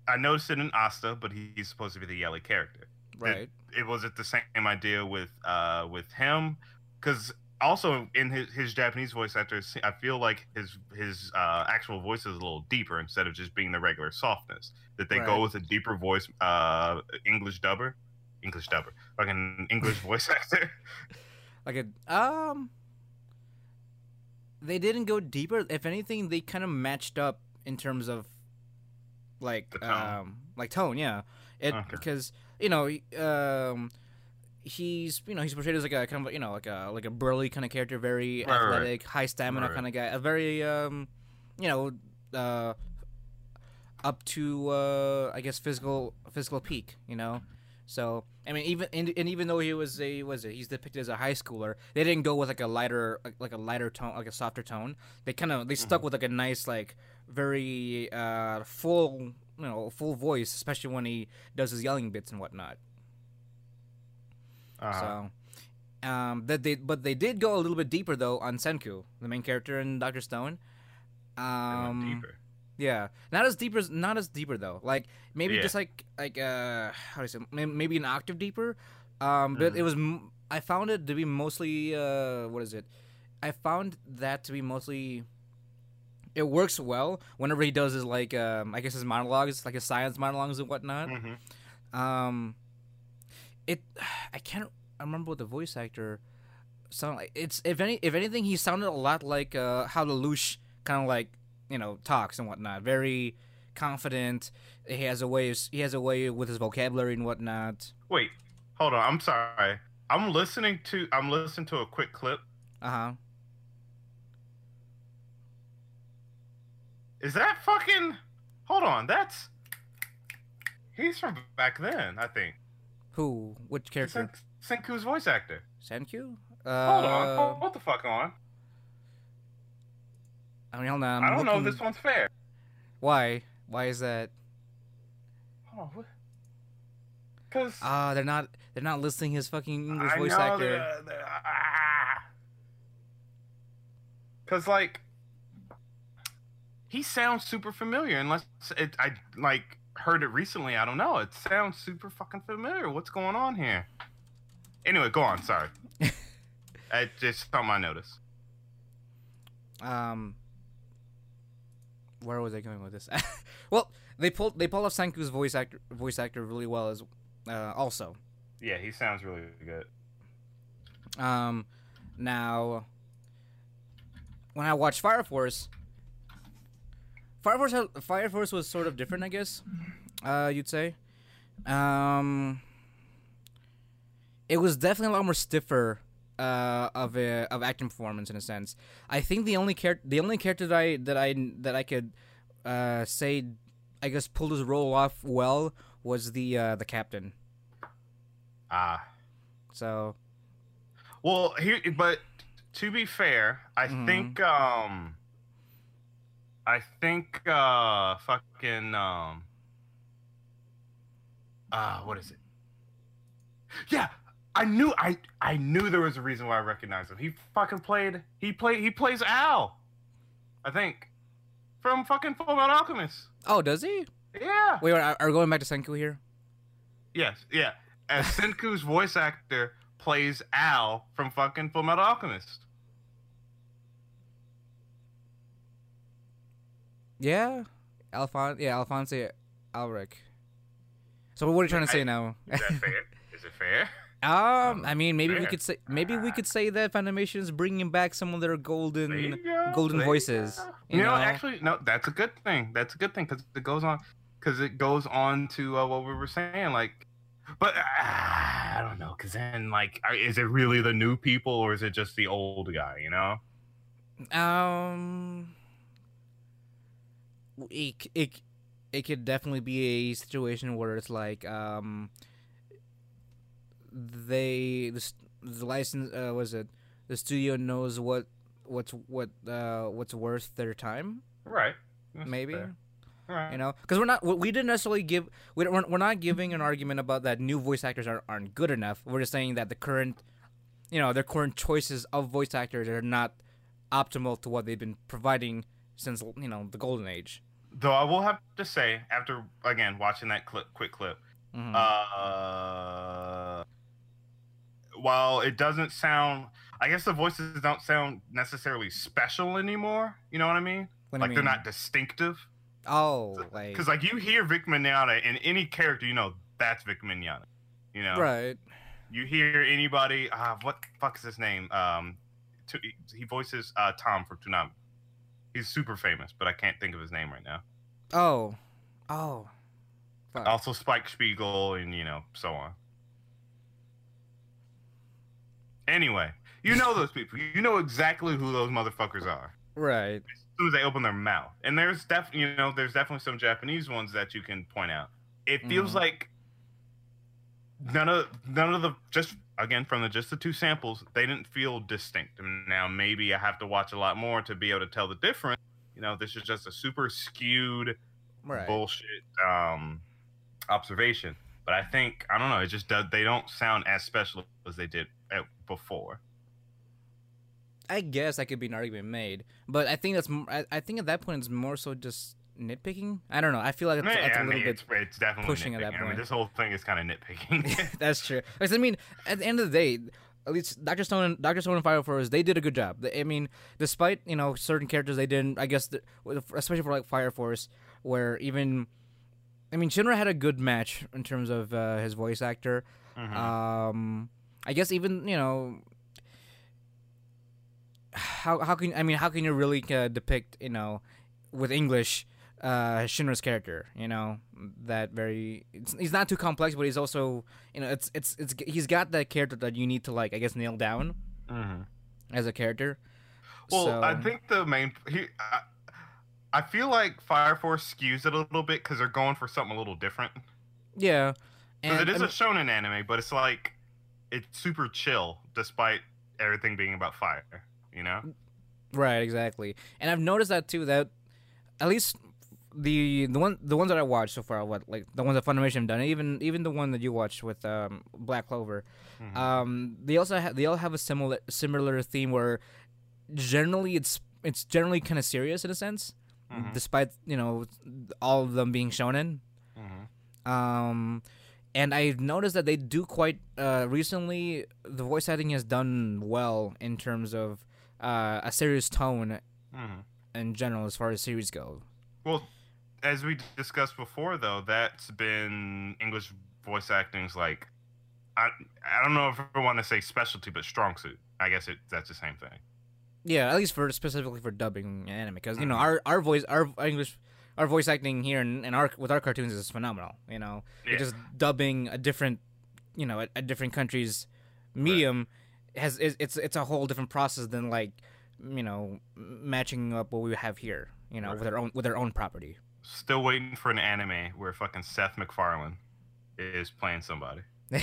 B: I noticed it in Asta, but he's supposed to be the yelly character
A: Right.
B: it was it the same idea with uh with him because also in his, his japanese voice actors i feel like his his uh actual voice is a little deeper instead of just being the regular softness that they go with a deeper voice uh english dubber english dubber like an english voice actor
A: Like a um. They didn't go deeper. If anything, they kind of matched up in terms of, like, um, like tone. Yeah, it
B: Okay.
A: because you know, um, he's you know he's portrayed as like a kind of you know like a like a burly kind of character, very
B: Right, right, right.
A: athletic, high stamina
B: Right.
A: kind of guy, a very um, you know, uh, up to uh, I guess physical physical peak, you know. So I mean, even and, and even though he was a was it he's depicted as a high schooler, they didn't go with like a lighter like, like a lighter tone, like a softer tone. They kind of they stuck with like a nice like very uh full you know full voice, especially when he does his yelling bits and whatnot.
B: Uh,
A: So, um, that they but they did go a little bit deeper though on Senku, the main character in Doctor Stone. Um,
B: deeper
A: yeah, not as deeper, as not as deeper though. Like maybe
B: Yeah.
A: just like like uh, how do I say? Maybe an octave deeper. Um, but
B: Mhm.
A: it was I found it to be mostly uh, what is it? I found that to be mostly. It works well whenever he does his like um, I guess his monologues, like his science monologues and whatnot.
B: Mhm.
A: Um, it I can't remember what the voice actor sounded like. It's if any if anything, he sounded a lot like uh, how Lelouch kind of like you know talks and whatnot. Very confident. He has a way. Of, he has a way with his vocabulary and whatnot.
B: wait hold on i'm sorry i'm listening to i'm listening to a quick clip
A: Uh huh.
B: is that fucking hold on that's he's from back then i think
A: Who? Which character?
B: Sen- senku's voice actor
A: Senkyu? Uh,
B: Hold on. Hold, what the fuck on?
A: I mean, hold on. I'm
B: I don't know if this one's fair.
A: Why? Why is that?
B: Hold on. Because
A: Ah, they're not. They're not listing his fucking English
B: I
A: voice
B: know
A: actor.
B: that- ah. Cause like he sounds super familiar unless it, I like heard it recently. I don't know. It sounds super fucking familiar. What's going on here? Anyway, go on. Sorry. I just something I noticed.
A: um where was I going with this? well, they pulled they pulled off Senku's voice actor voice actor really well as uh, also.
B: Yeah, he sounds really good.
A: Um now when I watched Fire Force Fire Force had, Fire Force was sort of different, I guess. Uh you'd say. Um it was definitely a lot more stiffer uh, of a of acting performance in a sense. I think the only character the only character that I that I that I could uh, say I guess pulled his role off well was the uh, the captain.
B: Ah.
A: So
B: Well, here, but to be fair, I
A: Mhm.
B: think, um, I think, uh, fucking, um, uh, what is it? Yeah, I knew, I, I knew there was a reason why I recognized him. He fucking played, he played, he plays Al, I think, from fucking Full Metal Alchemist.
A: oh, does he?
B: Yeah.
A: Wait, are are we going back to Senku here?
B: Yes, yeah. As Senku's voice actor plays Al from fucking Full Metal Alchemist.
A: Yeah, Alphon yeah Alphonse Elric. So what are you trying to say
B: I-
A: now?
B: Is that fair? Is it fair?
A: Um, I mean, maybe we could say maybe we could say that Funimation is bringing back some of their golden
B: go,
A: golden voices. You,
B: You know,
A: know,
B: actually, no, that's a good thing. That's a good thing because it goes on, because it goes on to uh, what we were saying, like. But uh, I don't know, because then, like, are- is it really the new people or is it just the old guy? You know?
A: Um, it, it it could definitely be a situation where it's like um they the the license uh was it the studio knows what what's what uh what's worth their time
B: Right. That's
A: maybe
B: fair. Right.
A: you know because we're not we didn't necessarily give we don't, we're, we're not giving an argument about that new voice actors aren't, aren't good enough we're just saying that the current you know their current choices of voice actors are not optimal to what they've been providing since you know the golden age
B: Though I will have to say, after again watching that clip, quick clip,
A: Mhm.
B: uh, while it doesn't sound, I guess the voices don't sound necessarily special anymore. You know what I mean?
A: What
B: like they're not distinctive.
A: oh
B: Because like you hear Vic Mignogna in any character, you know that's Vic Mignogna. You know,
A: right
B: you hear anybody. Uh, what the fuck is his name? Um, Tu- he voices uh, Tom from Toonami. He's super famous, but I can't think of his name right now.
A: oh oh Fuck.
B: Also, Spike Spiegel, and you know, so on. Anyway, you know those people. You know exactly who those motherfuckers are.
A: right
B: As soon as they open their mouth, and there's def, you know, there's definitely some Japanese ones that you can point out. It feels
A: Mhm.
B: like none of none of the just again from the just the two samples, they didn't feel distinct. And now maybe I have to watch a lot more to be able to tell the difference. You know, this is just a super skewed
A: right
B: bullshit um observation but i think i don't know it just does they don't sound as special as they did at, before
A: I guess that could be an argument made, but I think that's I think at that point it's more so just nitpicking. I don't know. I feel like it's,
B: Yeah,
A: it's a
B: I
A: little
B: mean,
A: bit.
B: it's, it's definitely
A: pushing at that
B: nitpicking. I mean,
A: point.
B: this whole thing is kind of nitpicking
A: that's true. 'Cause, I mean, at the end of the day, at least Doctor Stone, and Doctor Stone and Fire Force, they did a good job. I mean, despite you know certain characters they didn't. I guess the, especially for like Fire Force, where even, I mean, Shinra had a good match in terms of uh, his voice actor.
B: Mhm.
A: Um, I guess even you know. How, how can I mean how can you really uh, depict you know with English uh Shinra's character you know that very it's, he's not too complex but he's also you know it's it's it's he's got that character that you need to like I guess nail down
B: Mhm.
A: as a character.
B: well
A: So-
B: i think the main he, I, I feel like fire force skews it a little bit because they're going for something a little different
A: yeah,
B: because
A: and
B: it is
A: I
B: a shonen anime but it's like it's super chill despite everything being about fire you know
A: right exactly, and I've noticed that too that at least the the one the ones that I watched so far what like the ones that Funimation have done even even the one that you watched with um Black Clover
B: Mhm.
A: um they also have they all have a similar similar theme where generally it's it's generally kind of serious in a sense
B: Mhm.
A: despite you know all of them being shonen
B: Mhm.
A: um and I've noticed that they do quite uh recently the voice acting has done well in terms of uh a serious tone
B: Mhm.
A: in general as far as series go
B: Well, as we discussed before, though, that's been English voice acting's like, I I don't know if I want to say specialty, but strong suit. I guess it that's the same thing.
A: yeah at least for specifically for dubbing anime because you know
B: Mhm.
A: our our voice our english our voice acting here in, in our with our cartoons is phenomenal you know
B: Yeah.
A: Just dubbing a different you know a, a different country's medium has is, it's it's a whole different process than like you know matching up what we have here you know with
B: Right.
A: our own with our own property
B: Still waiting for an anime where fucking Seth MacFarlane is playing somebody.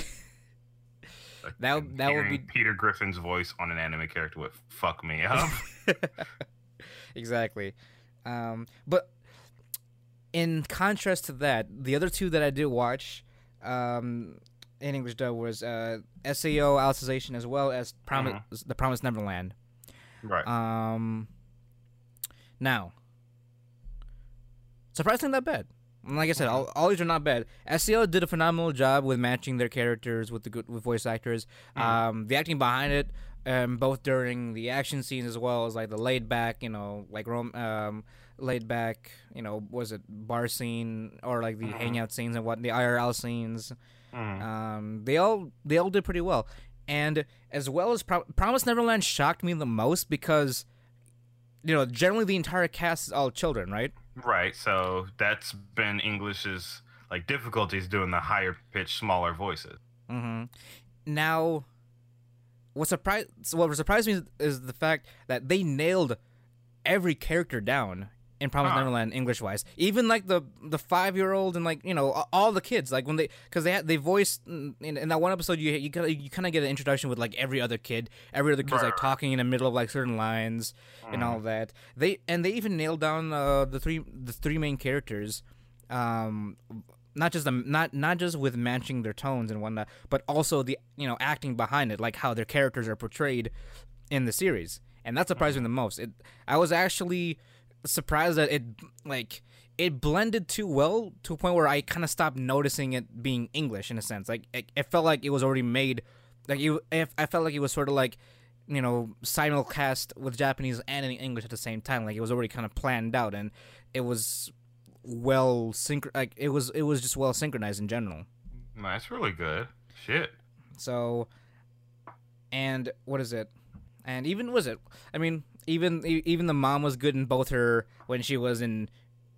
B: Like,
A: That would- that would be-
B: Peter Griffin's voice on an anime character would fuck me up.
A: exactly um but in contrast to that the other two that i did watch um in english dub was uh sao alicization as well as promise the promised neverland
B: right.
A: Um. Now, surprisingly not bad. Like I said, all, all these are not bad. SAO did a phenomenal job with matching their characters with the good with voice actors.
B: Mhm.
A: Um, the acting behind it, um, both during the action scenes as well as like the laid back, you know, like rom- um, laid back, you know, was it bar scene or like the
B: Mhm.
A: hangout scenes and what the IRL scenes.
B: Mhm.
A: Um, they all they all did pretty well, and as well as Pro- Promise Neverland shocked me the most because, you know, generally the entire cast is all children, right?
B: Right. So that's been English's like difficulties doing the higher pitched, smaller voices.
A: Mm-hmm. Now, what surprised what surprised me is the fact that they nailed every character down in Promise
B: Huh.
A: Neverland English wise. Even like the the five year old and like you know all the kids like when they because they had they voiced in, in that one episode you you kind of you kind of get an introduction with like every other kid every other kid's like talking in the middle of like certain lines and all that they and they even nailed down uh, the three the three main characters um not just the not not just with matching their tones and whatnot, but also the you know acting behind it, like how their characters are portrayed in the series, and that surprised me the most. It I was actually surprised that it like it blended too well to a point where I kind of stopped noticing it being English in a sense. Like it, it felt like it was already made. Like you, if I felt like it was sort of like you know simulcast with Japanese and in English at the same time. Like it was already kind of planned out, and it was well synch like it was it was just well synchronized in general.
B: That's really good. Shit.
A: So, and what is it? And even was it? I mean, even even the mom was good in both her when she was in,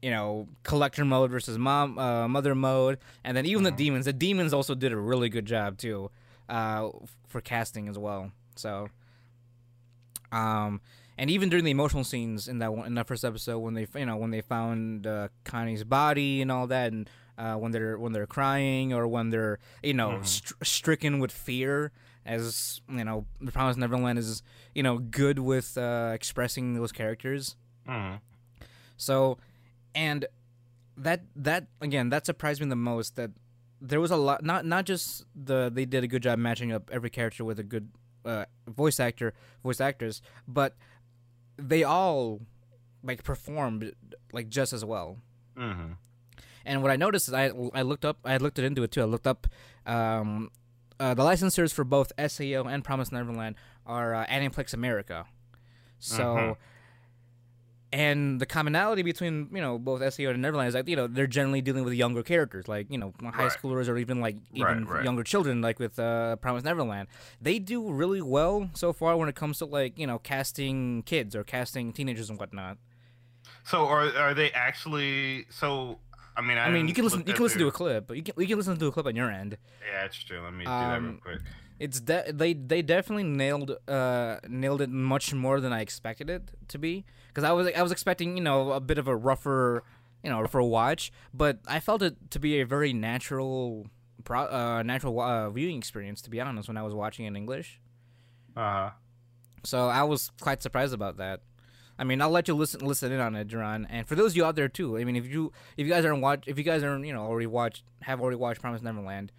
A: you know, collector mode versus mom uh, mother mode, and then even the demons. The demons also did a really good job too, uh, for casting as well. So, um, and even during the emotional scenes in that one, in that first episode when they you know when they found uh, Connie's body and all that, and uh, when they're when they're crying or when they're you know str- stricken with fear, as you know, the Promised Neverland is you know good with uh, expressing those characters.
B: Mhm.
A: So, and that that again that surprised me the most that there was a lot not not just the they did a good job matching up every character with a good uh, voice actor voice actors but they all like performed like just as well
B: Mhm.
A: and what I noticed is I I looked up I looked it into it too. I looked up um, uh, the licensors for both SAO and Promise Neverland are uh, Aniplex America. So,
B: Mhm.
A: and the commonality between you know both SAO and Neverland is like you know they're generally dealing with younger characters like you know high
B: Right.
A: schoolers or even like even
B: Right, right.
A: younger children like with uh, Promise Neverland. They do really well so far when it comes to like you know casting kids or casting teenagers and whatnot.
B: So are are they actually? So I mean, I,
A: I mean, you can listen. You can listen to a clip, but you can you can listen to a clip on your end.
B: Yeah, that's true. Let me do that real
A: Um,
B: quick.
A: It's de- they they definitely nailed uh nailed it much more than I expected it to be because I was I was expecting you know a bit of a rougher you know rougher watch, but I felt it to be a very natural pro- uh natural uh, viewing experience to be honest when I was watching in English.
B: Uh huh.
A: So I was quite surprised about that. I mean, I'll let you listen listen in on it, Duran. And for those of you out there too, I mean, if you if you guys aren't watch if you guys aren't you know already watched have already watched Promise Neverland,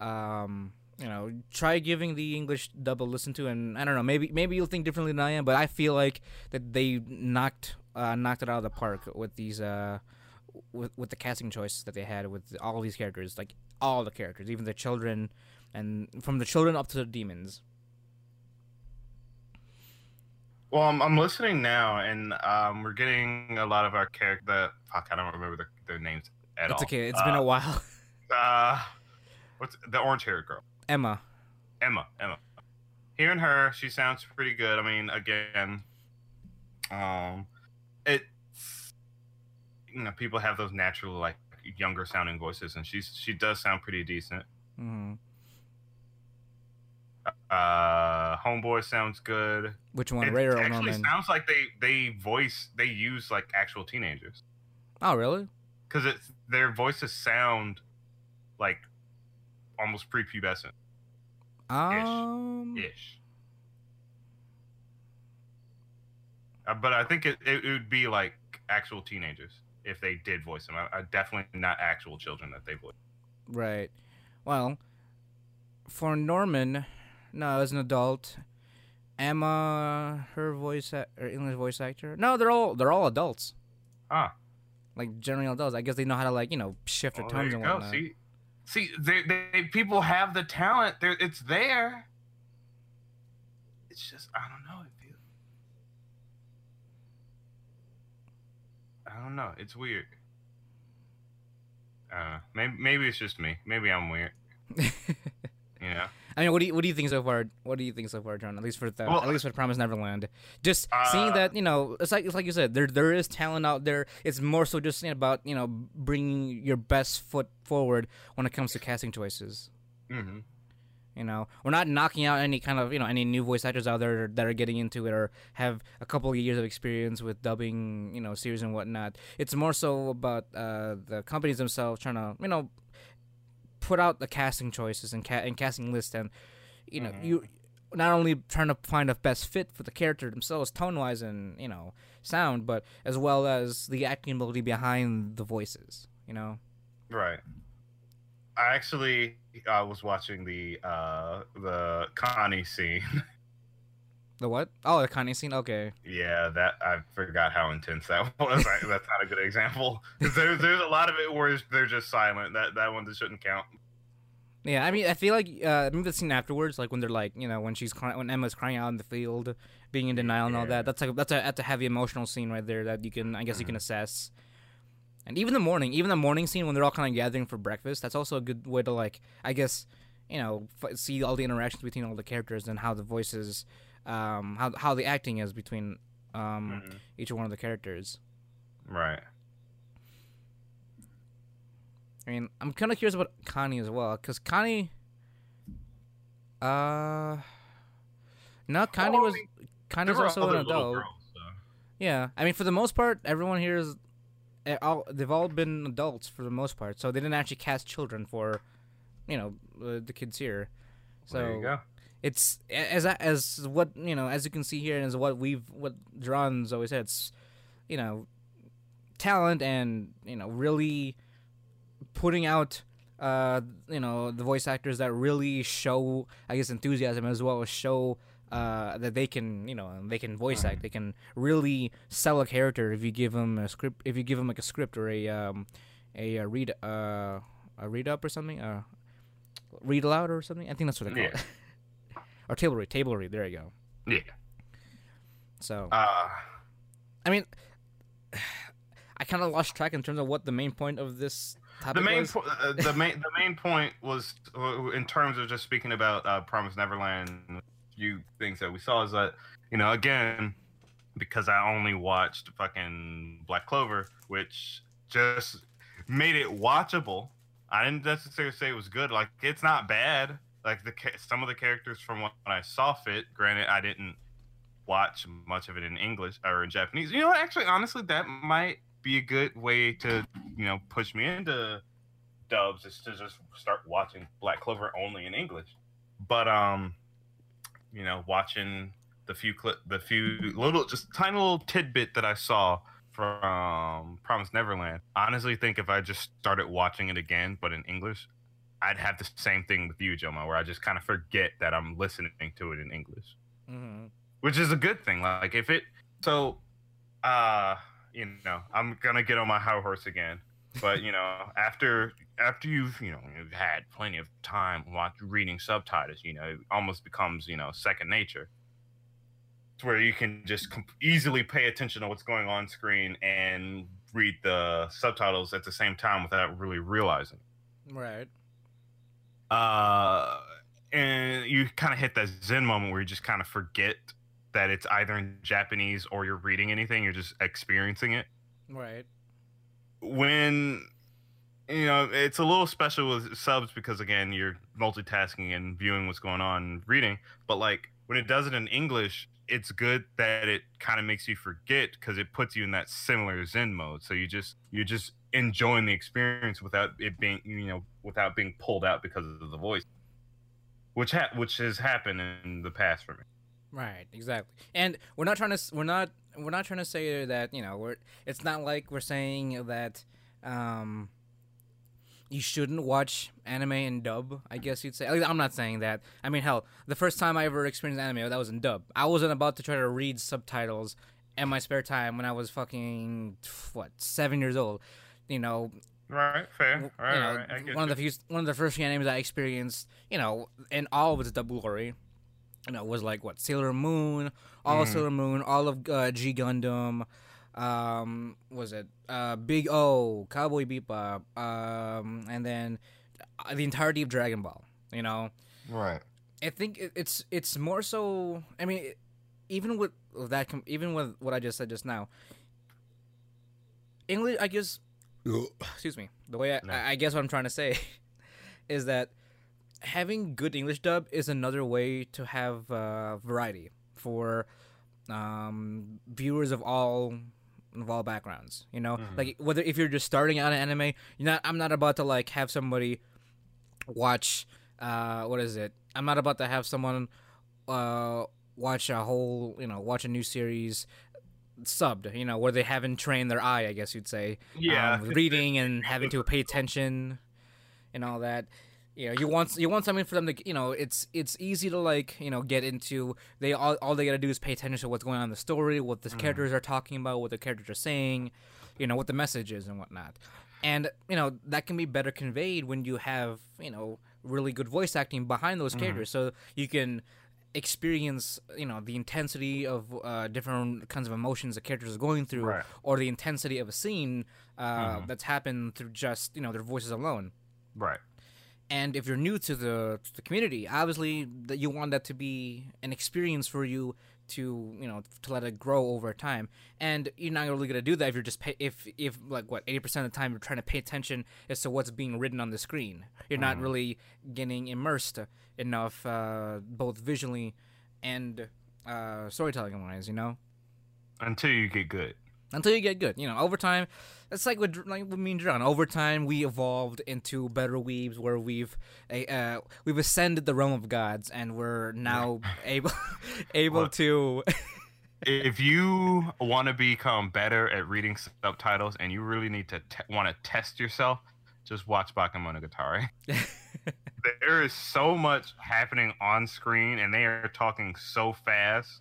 A: um, you know, try giving the English dub a listen to, and I don't know, maybe maybe you'll think differently than I am, but I feel like that they knocked uh, knocked it out of the park with these uh with with the casting choices that they had with all these characters, like all the characters, even the children, and from the children up to the demons.
B: Well, I'm, I'm listening now, and um, we're getting a lot of our character. The fuck, I don't remember their, their names at
A: It's
B: all.
A: It's okay. It's been a while.
B: Uh, what's the orange-haired girl?
A: Emma.
B: Emma. Emma. Hearing her, she sounds pretty good. I mean, again, um, it's you know people have those natural like younger sounding voices, and she's she does sound pretty decent.
A: hmm
B: Uh, Homeboy sounds good.
A: Which one,
B: It
A: Ray or
B: actually
A: Norman?
B: sounds like they they voice they use like actual teenagers
A: oh, really?
B: because it's their voices sound like almost prepubescent
A: Um,
B: ish. Uh, but I think it, it, it would be like actual teenagers if they did voice them. I, I definitely not actual children that they voice.
A: right. Well, for Norman, no, as an adult, Emma, her voice, or English voice actor. No, they're all they're all adults.
B: Ah,
A: Like generally adults. I guess they know how to like you know shift their
B: well,
A: tones and
B: go.
A: whatnot.
B: See, see, they, they people have the talent. There, it's there. It's just I don't know. It feels. I don't know. It's weird. Uh, maybe maybe it's just me. Maybe I'm weird. Yeah.
A: I mean, what do you what do you think so far? What do you think so far, John? At least for the
B: Well,
A: at least for Promise Neverland, just seeing
B: Uh,
A: that you know, it's like it's like you said, there there is talent out there. It's more so just about you know bringing your best foot forward when it comes to casting choices.
B: hmm
A: You know, we're not knocking out any kind of you know any new voice actors out there that are getting into it or have a couple of years of experience with dubbing, you know, series and whatnot. It's more so about uh, the companies themselves trying to you know put out the casting choices and ca- and casting list, and you know you not only trying to find a best fit for the character themselves, tone wise and you know sound, but as well as the acting ability behind the voices. You know.
B: Right. I actually I was watching the uh the Connie scene.
A: The what? Oh, the Kanye scene. Okay.
B: yeah, that I forgot how intense that was. I, that's not a good example. There's there's a lot of it where they're just silent. That that one just shouldn't count.
A: Yeah, I mean, I feel like uh, remember the scene afterwards, like when they're like, you know, when she's when Emma's crying out in the field, being in denial and all that. That's like that's a that's a heavy emotional scene right there that you can I guess you can assess. And even the morning, even the morning scene when they're all kind of gathering for breakfast, that's also a good way to like I guess you know f- see all the interactions between all the characters and how the voices, um, how how the acting is between um
B: Mhm.
A: each one of the characters.
B: Right.
A: I mean, I'm kind of curious about Connie as well, because Connie, uh, no, Connie was
B: mean,
A: Connie
B: There
A: was
B: were
A: also an adult.
B: girls, so.
A: Yeah, I mean, for the most part, everyone here is, eh, all they've all been adults for the most part, so they didn't actually cast children for, you know, uh, the kids here. So
B: there you go.
A: It's as as what you know as you can see here and as what we've what Dron's always said it's you know talent and you know really putting out uh you know the voice actors that really show I guess enthusiasm as well as show uh that they can you know they can voice act. They can really sell a character if you give them a script if you give them like a script or a um a, uh read uh a read up or something uh read aloud or something. I think that's what they call
B: Yeah.
A: it or table read table read there you go
B: Yeah.
A: so
B: Uh,
A: I mean, I kind of lost track in terms of what the main point of this topic
B: the main
A: was.
B: po- uh, the main the main point was uh, in terms of just speaking about uh, Promise Neverland. few things that we saw is that you know again because I only watched fucking Black Clover, which just made it watchable. I didn't necessarily say it was good. Like it's not bad. Like the some of the characters from when I saw fit. Granted, I didn't watch much of it in English or in Japanese. You know, actually, honestly, that might be a good way to you know push me into dubs is to just start watching Black Clover only in English. But um, you know, watching the few clip, the few little, just tiny little tidbit that I saw from Promise Neverland. Honestly think if I just started watching it again, but in English, I'd have the same thing with you, Joma, where I just kind of forget that I'm listening to it in English
A: hmm
B: which is a good thing. Like if it so, uh, you know, I'm gonna get on my high horse again. But you know, after after you've you know you've had plenty of time watch reading subtitles, you know, it almost becomes you know second nature. It's where you can just com- easily pay attention to what's going on screen and read the subtitles at the same time without really realizing
A: Right.
B: Uh and you kind of hit that zen moment where you just kind of forget that it's either in japanese or you're reading anything you're just experiencing it
A: Right.
B: when you know it's a little special with subs because again you're multitasking and viewing what's going on and reading but like when it does it in english it's good that it kind of makes you forget because it puts you in that similar zen mode so you just you're just enjoying the experience without it being you know without being pulled out because of the voice which ha- which has happened in the past for me
A: Right. Exactly. And we're not trying to. We're not. We're not trying to say that you know. We're. It's not like we're saying that. Um. You shouldn't watch anime in dub. I guess you'd say. I'm not saying that. I mean, hell, the first time I ever experienced anime, that was in dub. I wasn't about to try to read subtitles in my spare time when I was fucking what seven years old. You know,
B: right fair right,
A: you know,
B: right.
A: One of
B: you.
A: the few, one of the first few animes I experienced, you know, in all of its double glory, you know, was like what Sailor Moon, all of
B: Mhm.
A: Sailor Moon, all of uh, G Gundam, um, was it uh, Big O, Cowboy Bebop, um, and then uh, the entirety of Dragon Ball. You know,
B: Right.
A: I think it, it's it's more so. I mean, it, even with that, even with what I just said just now, English. I guess. excuse me. The way I,
B: No.
A: I, I guess what I'm trying to say is that having good English dub is another way to have uh, variety for um, viewers of all of all backgrounds. You know,
B: Mhm.
A: like whether if you're just starting out an anime, you're not. I'm not about to like have somebody watch. Uh, what is it? I'm not about to have someone uh watch a whole you know watch a new series subbed you know where they haven't trained their eye i guess you'd say
B: Yeah.
A: um, reading and having to pay attention and all that. You know you want you want something for them to you know it's it's easy to like you know get into they all, all they gotta do is pay attention to what's going on in the story what the characters are talking about what the characters are saying you know what the message is and whatnot. And you know that can be better conveyed when you have you know really good voice acting behind those characters. So you can experience you know the intensity of uh, different kinds of emotions the characters are going through
B: Right.
A: or the intensity of a scene uh, that's happened through just you know their voices alone
B: Right.
A: and if you're new to the to the community, obviously that you want that to be an experience for you to you know to let it grow over time. And you're not really gonna do that if you're just pay, if if like what eighty percent of the time you're trying to pay attention as to what's being written on the screen. You're not really getting immersed enough, uh, both visually and uh, storytelling wise. You know
B: Until you get good.
A: Until you get good. You know, over time, it's like with like with me and John. Over time, we evolved into better weebs, where we've uh, we've ascended the realm of gods, and we're now able able to.
B: if you want to become better at reading subtitles and you really need to te- want to test yourself, just watch Bakemonogatari. there is so much happening on screen, and they are talking so fast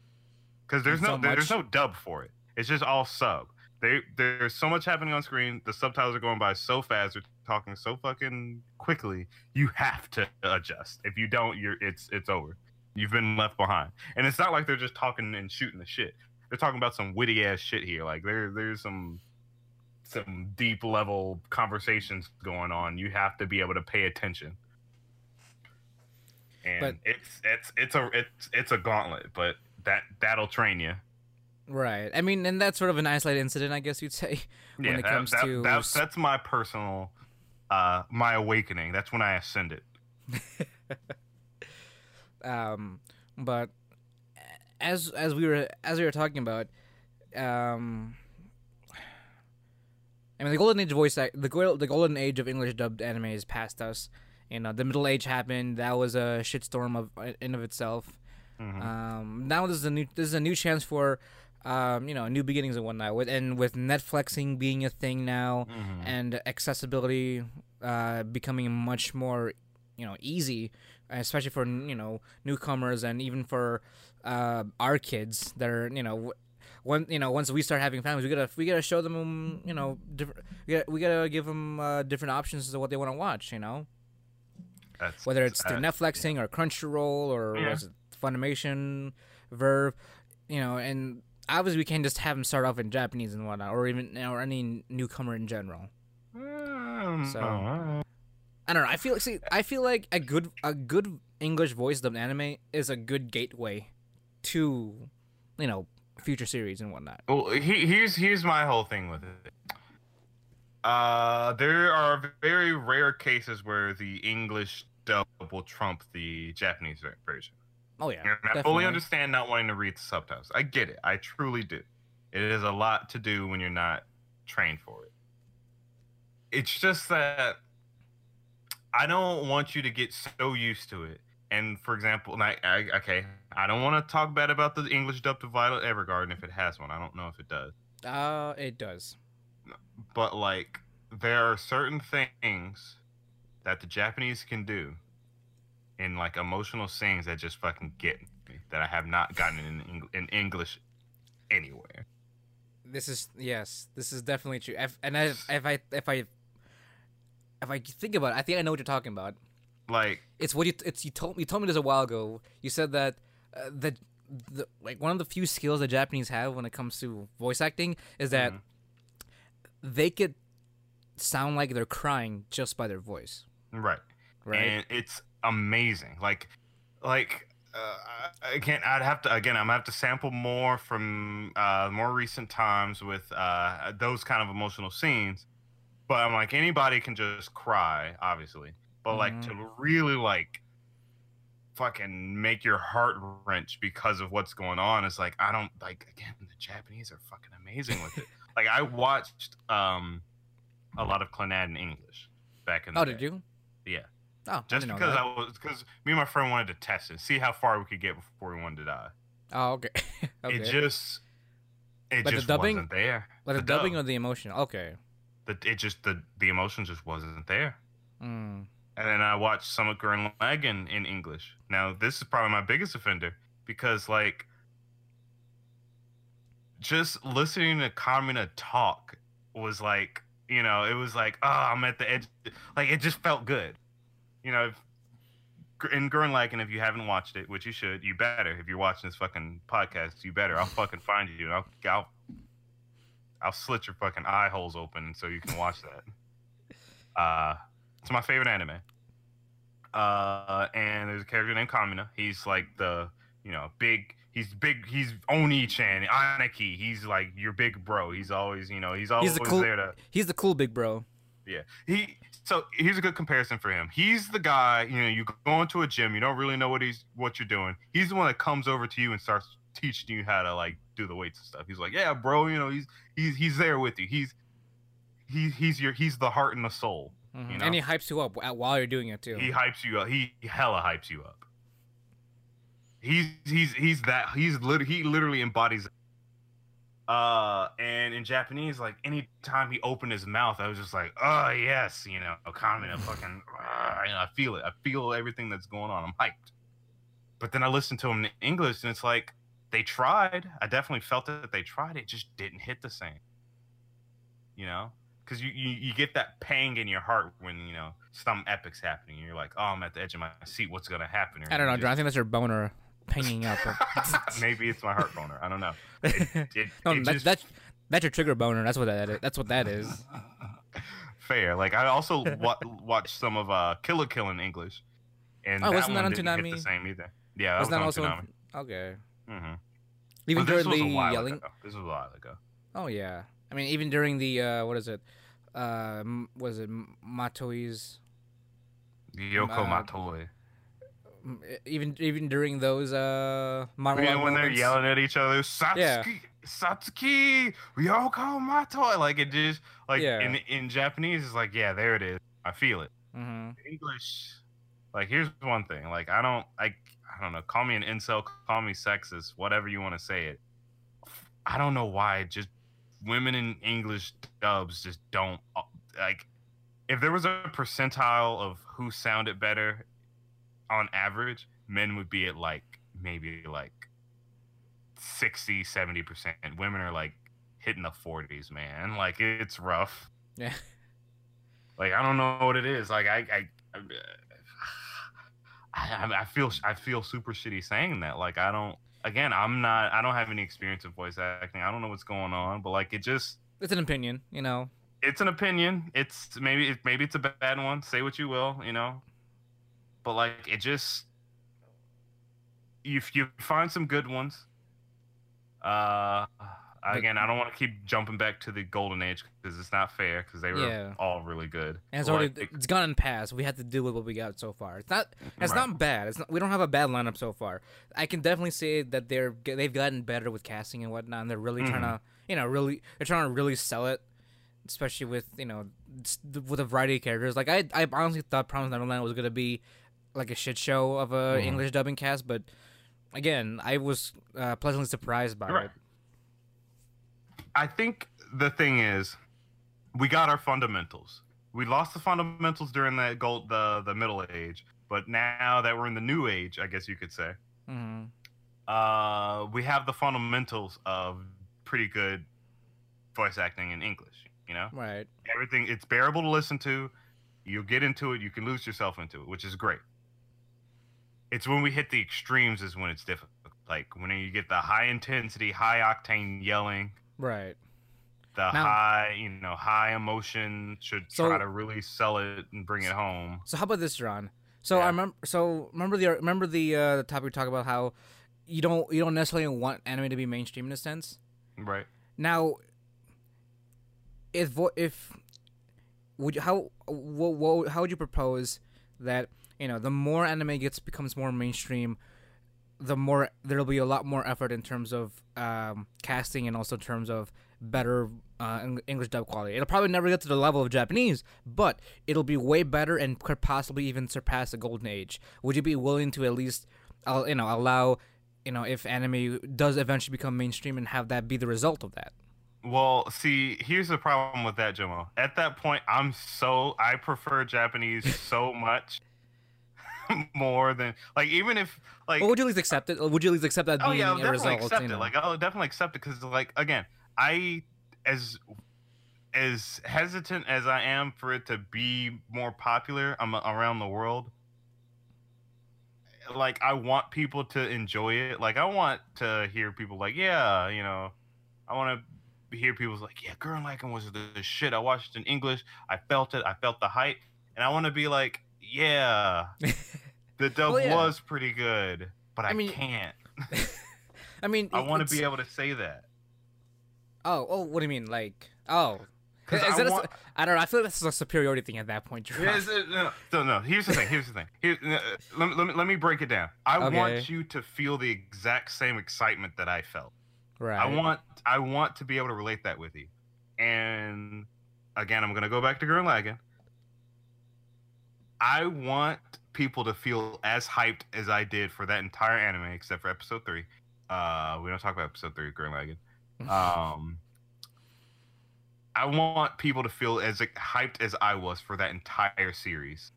B: because there's
A: And
B: no
A: so
B: there's no dub for it. It's just all sub. They there's so much happening on screen. The subtitles are going by so fast. They're talking so fucking quickly. You have to adjust. If you don't, you're it's it's over. You've been left behind. And it's not like they're just talking and shooting the shit. They're talking about some witty ass shit here. Like there there's some some deep level conversations going on. You have to be able to pay attention. And
A: But-
B: it's it's it's a it's it's a gauntlet, but that that'll train you.
A: Right. I mean, and that's sort of an isolated incident, I guess you'd say. When it
B: that-
A: comes
B: that-
A: to
B: that- that's my personal uh my awakening. That's when I ascended.
A: um, but as as we were as we were talking about, um, I mean the golden age of voice act, the the golden age of English dubbed anime is past us. You know, the middle age happened. That was a shitstorm of in of itself.
B: Mhm.
A: Um, now this is a new this is a new chance for, um, you know, new beginnings and whatnot. With and with Netflixing being a thing now,
B: Mhm.
A: and accessibility uh, becoming much more, you know, easy, especially for you know newcomers and even for uh, our kids that are you know. When you know, once we start having families, we gotta we gotta show them, you know, different. We gotta, we gotta give them uh, different options to what they want to watch. You know,
B: That's,
A: whether it's through Netflixing or Crunchyroll or
B: Yeah.
A: it, Funimation, VRV, you know, and obviously we can't just have them start off in Japanese and whatnot, or even or any newcomer in general.
B: Um,
A: So- I don't know. I feel see. I feel like a good a good English voice dubbed anime is a good gateway to, you know, future series and whatnot.
B: Well, he, here's here's my whole thing with it. Uh, there are very rare cases where the English dub will trump the Japanese version.
A: Oh yeah,
B: And I
A: definitely.
B: fully understand not wanting to read the subtitles. I get it. I truly do. It is a lot to do when you're not trained for it. It's just that I don't want you to get so used to it. And for example, like, I, okay, I don't want to talk bad about the English dub to Violet Evergarden if it has one. I don't know if it does.
A: Uh, it does.
B: But like, there are certain things that the Japanese can do in like emotional scenes that just fucking get me that I have not gotten in Eng- in English anywhere.
A: This is yes. This is definitely true. If, and I, if I if I if I think about it, I think I know what you're talking about.
B: Like,
A: It's what you it's you told you told me this a while ago. You said that uh, that the like one of the few skills the Japanese have when it comes to voice acting is that
B: Mhm.
A: they could sound like they're crying just by their voice.
B: Right.
A: right?
B: and it's amazing. Like, like uh, I- again, I'd have to again, I'm gonna have to sample more from uh, more recent times with uh, those kind of emotional scenes. But I'm like, anybody can just cry, obviously, but like to really like fucking make your heart wrench because of what's going on is like I don't like again the Japanese are fucking amazing with it. like I watched um a lot of Clannad in English back in the
A: oh,
B: day.
A: did you?
B: Yeah.
A: Oh,
B: Just
A: I didn't know
B: because
A: that.
B: I was because me and my friend wanted to test it, see how far we could get before we wanted to die.
A: Oh, okay. okay.
B: It just it
A: Like the
B: just
A: dubbing?
B: wasn't there.
A: like the,
B: the
A: dubbing
B: dub.
A: or the emotion? Okay.
B: The, it just the the emotion just wasn't there.
A: Mm.
B: And then I watched some of Gurren Lagann in English. Now this is probably my biggest offender because like just listening to Kamina talk was like you know it was like oh I'm at the edge like it just felt good. You know, if, in Gurren Lagann, if you haven't watched it, which you should, you better. If you're watching this fucking podcast, you better. I'll fucking find you and I'll I'll, I'll slit your fucking eye holes open so you can watch that. Uh, it's my favorite anime. Uh, and there's a character named Kamina. He's like the, you know, big. He's big. He's Oni-chan, Aniki. He's like your big bro. He's always, you know, he's always
A: the cool-
B: there to.
A: He's the cool big bro.
B: Yeah. He. So here's a good comparison for him. He's the guy. You know, you go into a gym. You don't really know what he's what you're doing. He's the one that comes over to you and starts teaching you how to like do the weights and stuff. He's like, yeah, bro. You know, he's he's he's there with you. He's he, he's your he's the heart and the soul.
A: Mhm.
B: You know?
A: And he hypes you up while you're doing it too.
B: He hypes you up. He, he hella hypes you up. He's he's he's that he's lit, he literally embodies. Uh, and in Japanese, like anytime he opened his mouth, I was just like, oh yes, you know, Kamina, fucking, uh, you know, I feel it. I feel everything that's going on. I'm hyped. But then I listened to him in English, and it's like they tried. I definitely felt it that they tried. It just didn't hit the same. You know, because you, you you get that pang in your heart when you know some epic's happening. You're like, oh, I'm at the edge of my seat. What's gonna happen?
A: I don't know, John. I think that's your boner pinging up.
B: Maybe it's my heart boner. I don't know. It, it,
A: no,
B: it
A: that,
B: just-
A: that's that's your trigger boner. That's what that is. That's what that is.
B: fair. Like I also wa- watched some of uh Kill la Kill in English, and
A: Oh,
B: that
A: wasn't that on
B: didn't hit
A: Toonami?
B: the same either. Yeah, that was
A: also
B: on Toonami.
A: okay?
B: Mm-hmm.
A: Even
B: this
A: during the yelling.
B: Ago. This was a while ago.
A: Oh yeah. I mean, even during the uh, what is it? Uh, was it Matoi's?
B: Yoko
A: Uh,
B: Matoi.
A: Even even during those uh monologue
B: know, when they're yelling at each other, Satsuki,
A: Yeah.
B: Satsuki, Yoko Matoi. Like it just like
A: Yeah.
B: in in Japanese, it's like yeah, there it is. I feel it.
A: Mhm.
B: English, like here's one thing. Like I don't, I, I don't know. Call me an incel, call me sexist, whatever you want to say it. I don't know why. Just women in English dubs just don't uh, like. If there was a percentile of who sounded better, on average, men would be at like maybe like 60, 70 percent. Women are like hitting the forties, man. Like it's rough.
A: Yeah.
B: Like I don't know what it is. Like I, I, I, I, I feel I feel super shitty saying that. Like I don't. Again, I'm not. I don't have any experience of voice acting. I don't know what's going on. But like it just.
A: It's an opinion, you know.
B: It's an opinion. It's maybe it, maybe it's a bad one. Say what you will, you know. But like it just. If you find some good ones. Uh. Again, I don't want to keep jumping back to the golden age because it's not fair because they were
A: Yeah.
B: all really good.
A: And it's already
B: like,
A: it's gone in past. We have to deal with what we got so far. It's not it's
B: Right.
A: not bad. It's not, we don't have a bad lineup so far. I can definitely say that they're they've gotten better with casting and whatnot. And they're really trying
B: Mm-hmm.
A: to you know really they're trying to really sell it, especially with you know with a variety of characters. Like I I honestly thought Promised Neverland was gonna be like a shit show of a
B: Mhm.
A: English dubbing cast, but again I was uh, pleasantly surprised by
B: Right.
A: it.
B: I think the thing is, we got our fundamentals. We lost the fundamentals during the gold, the the middle age, but now that we're in the new age, I guess you could say,
A: hmm
B: uh, we have the fundamentals of pretty good voice acting in English. You know,
A: Right.
B: everything it's bearable to listen to. You get into it, you can lose yourself into it, which is great. It's when we hit the extremes is when it's difficult. Like when you get the high intensity, high octane yelling.
A: Right.
B: the
A: Now-
B: high, you know, high emotion should
A: So-
B: try to really sell it and bring it home.
A: So how about this, John? So I remember. So remember the remember the uh, the topic we talked about how you don't you don't necessarily want anime to be mainstream in a sense.
B: Right.
A: Now, if if would you, how what, what, how would you propose that you know the more anime gets becomes more mainstream, the more there'll be a lot more effort in terms of um, casting and also in terms of better uh, English dub quality. It'll probably never get to the level of Japanese, but it'll be way better and could possibly even surpass the golden age. Would you be willing to at least, uh, you know, allow, you know, if anime does eventually become mainstream and have that be the result of that?
B: Well, see, here's the problem with that, Jomo. At that point, I'm so I prefer Japanese so much more than like even if like
A: Or would you at least accept it? Would you at least accept that
B: oh
A: being
B: yeah, I'll definitely
A: result?
B: accept
A: you know?
B: it. Like I'll definitely accept it because like again, I as as hesitant as I am for it to be more popular um, around the world. Like I want people to enjoy it. Like I want to hear people like, yeah, you know, I want to hear people like, yeah, Gurren Lagann was the shit. I watched it in English. I felt it. I felt the hype, and I want to be like, yeah, the dub
A: Well, yeah.
B: was pretty good, but I,
A: I mean,
B: can't.
A: I mean,
B: I want to be able to say that.
A: Oh, oh, what do you mean? Like, oh, Is
B: I
A: that
B: want-
A: I don't know. I feel like this is a superiority thing at that point.
B: Yes, uh, no, no, no. Here's the thing. Here's the thing. Here, uh, let, me, let, me, let me break it down. I
A: Okay.
B: want you to feel the exact same excitement that I felt.
A: right.
B: I want I want to be able to relate that with you. And again, I'm gonna go back to Gurren Lagann. I want people to feel as hyped as I did for that entire anime, except for episode three. Uh, we don't talk about episode three of Gurren Lagann. Um, I want people to feel as hyped as I was for that entire series.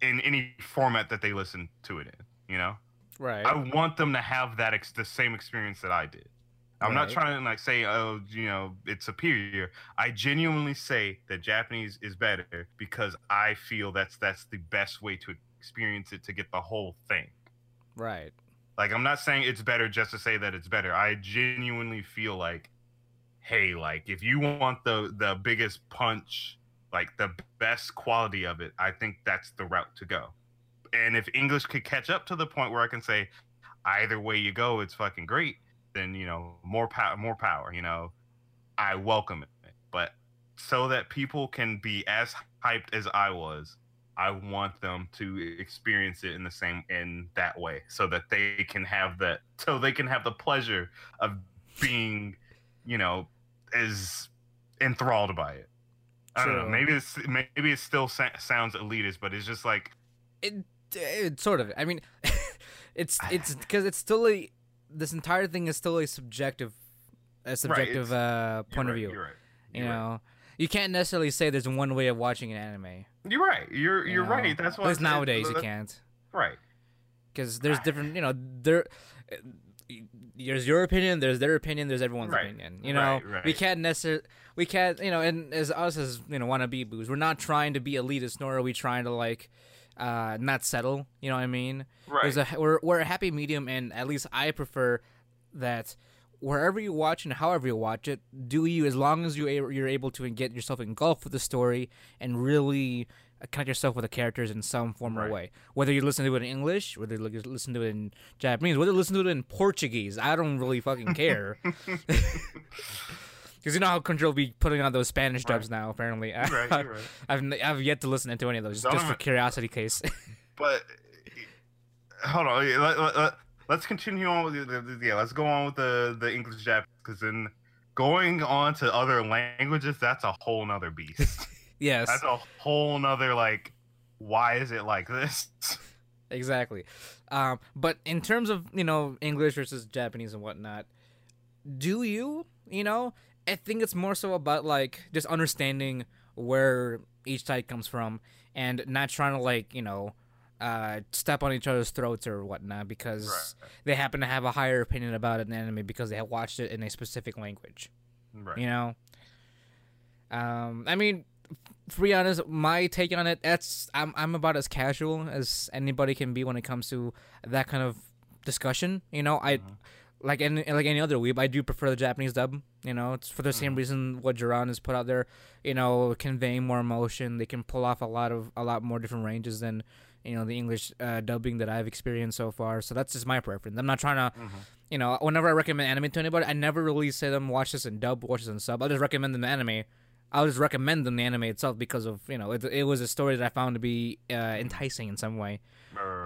B: In any format that they listen to it in, you know.
A: right.
B: I want them to have that ex- the same experience that I did. I'm not trying to like say, oh, you know, it's superior. I genuinely say that Japanese is better because I feel that's that's the best way to experience it to get the whole thing.
A: right.
B: Like I'm not saying it's better just to say that it's better. I genuinely feel like, hey, like if you want the the biggest punch, like the best quality of it, I think that's the route to go. And if English could catch up to the point where I can say, either way you go, it's fucking great, then you know more power, more power. You know, I welcome it. But so that people can be as hyped as I was, I want them to experience it in the same in that way, so that they can have that, so they can have the pleasure of being, you know, as enthralled by it. I don't know. Maybe it's maybe it still sa- sounds elitist, but it's just like
A: It, it sort of. I mean, it's it's because it's still a. This entire thing is still a subjective, a subjective
B: it's-
A: uh, point of
B: right,
A: view.
B: You're right.
A: You
B: You're right.
A: know, you can't necessarily say there's one way of watching an anime.
B: You're right. You're
A: you
B: you're
A: know?
B: right. That's
A: At
B: why I
A: nowadays you can't.
B: Right.
A: because there's different you know there there's your opinion there's their opinion there's everyone's
B: Right.
A: opinion you know
B: Right, right.
A: we can't necessarily we can't you know and as us as you know wannabe boos we're not trying to be elitist nor are we trying to like uh not settle you know what i mean
B: Right.
A: there's a we're, we're a happy medium and at least i prefer that wherever you watch and however you watch it do you as long as you you're able to get yourself engulfed with the story and really connect yourself with the characters in some form or
B: Right.
A: way whether you listen to it in english whether you listen to it in japanese whether you listen to it in portuguese i don't really fucking care because you know how control be putting on those spanish dubs now apparently
B: You're right. You're right.
A: I've, I've yet to listen to any of those just for curiosity case
B: But hold on. Let, let, let, let's continue on with the- yeah. Let's go on with the the English Japanese because then going on to other languages, that's a whole nother beast.
A: yes
B: that's a whole nother like. Why is it like this?
A: exactly um, but in terms of you know english versus japanese and whatnot do you you know i think it's more so about like just understanding where each side comes from and not trying to like you know uh, step on each other's throats or whatnot because
B: Right.
A: they happen to have a higher opinion about an anime because they have watched it in a specific language
B: Right.
A: you know um i mean to be honest my take on it that's i'm i'm about as casual as anybody can be when it comes to that kind of discussion you know i like any like any other weeb, I do prefer the Japanese dub. You know, it's for the same
B: Mhm.
A: reason what Duran has put out there. You know, conveying more emotion. They can pull off a lot of a lot more different ranges than you know the English uh, dubbing that I've experienced so far. So that's just my preference. I'm not trying to,
B: Mhm.
A: you know, whenever I recommend anime to anybody, I never really say them watch this in dub, watch this in sub. I just recommend them the anime. I'll just recommend them the anime itself because of you know it, it was a story that I found to be uh, enticing in some way.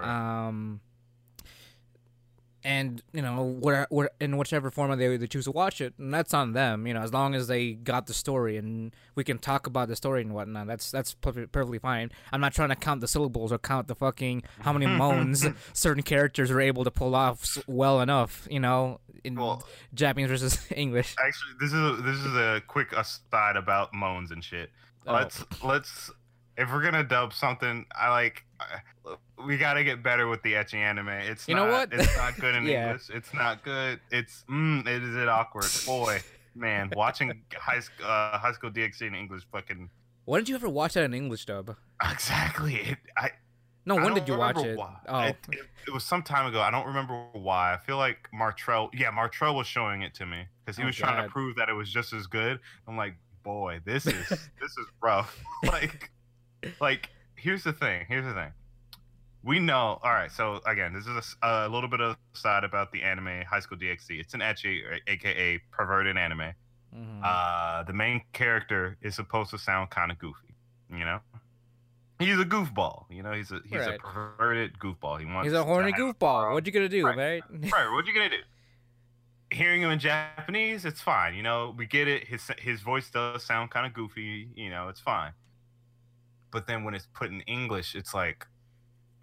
A: Um, and you know, in whichever format they, they choose to watch it, and that's on them. You know, as long as they got the story and we can talk about the story and whatnot, that's that's perfectly fine. I'm not trying to count the syllables or count the fucking how many moans certain characters are able to pull off well enough. You know, in
B: Well-
A: Japanese versus English.
B: Actually, this is a, this is a quick aside about moans and shit.
A: Oh.
B: Let's let's if we're gonna dub something, I like. uh, We gotta get better with the ecchi anime. It's
A: You
B: not,
A: know what?
B: It's not good in
A: Yeah.
B: English. It's not good. It's mm, it is it awkward. Boy, man, watching high school uh, high school DxD in English, fucking
A: Why didn't you ever watch that in English dub?
B: exactly. It, I
A: No, when did you watch it?
B: why.
A: Oh,
B: It, it, it was some time ago. I don't remember why. I feel like Martrell. Yeah, Martrell was showing it to me because he
A: Oh,
B: was trying to prove that it was just as good. I'm like, boy, this is this is rough. like, like here's the thing. Here's the thing. We know. All right. So again, this is a little bit of side about the anime High School DxD. It's an or aka perverted anime.
A: Mhm.
B: Uh, the main character is supposed to sound kind of goofy. You know, he's a goofball. You know, he's a he's
A: Right.
B: a perverted goofball. He wants
A: He's a horny goofball. What you gonna do,
B: Right.
A: right?
B: Right. What you gonna do? Hearing him in Japanese, it's fine. You know, we get it. His his voice does sound kind of goofy. You know, it's fine. But then when it's put in English, it's like,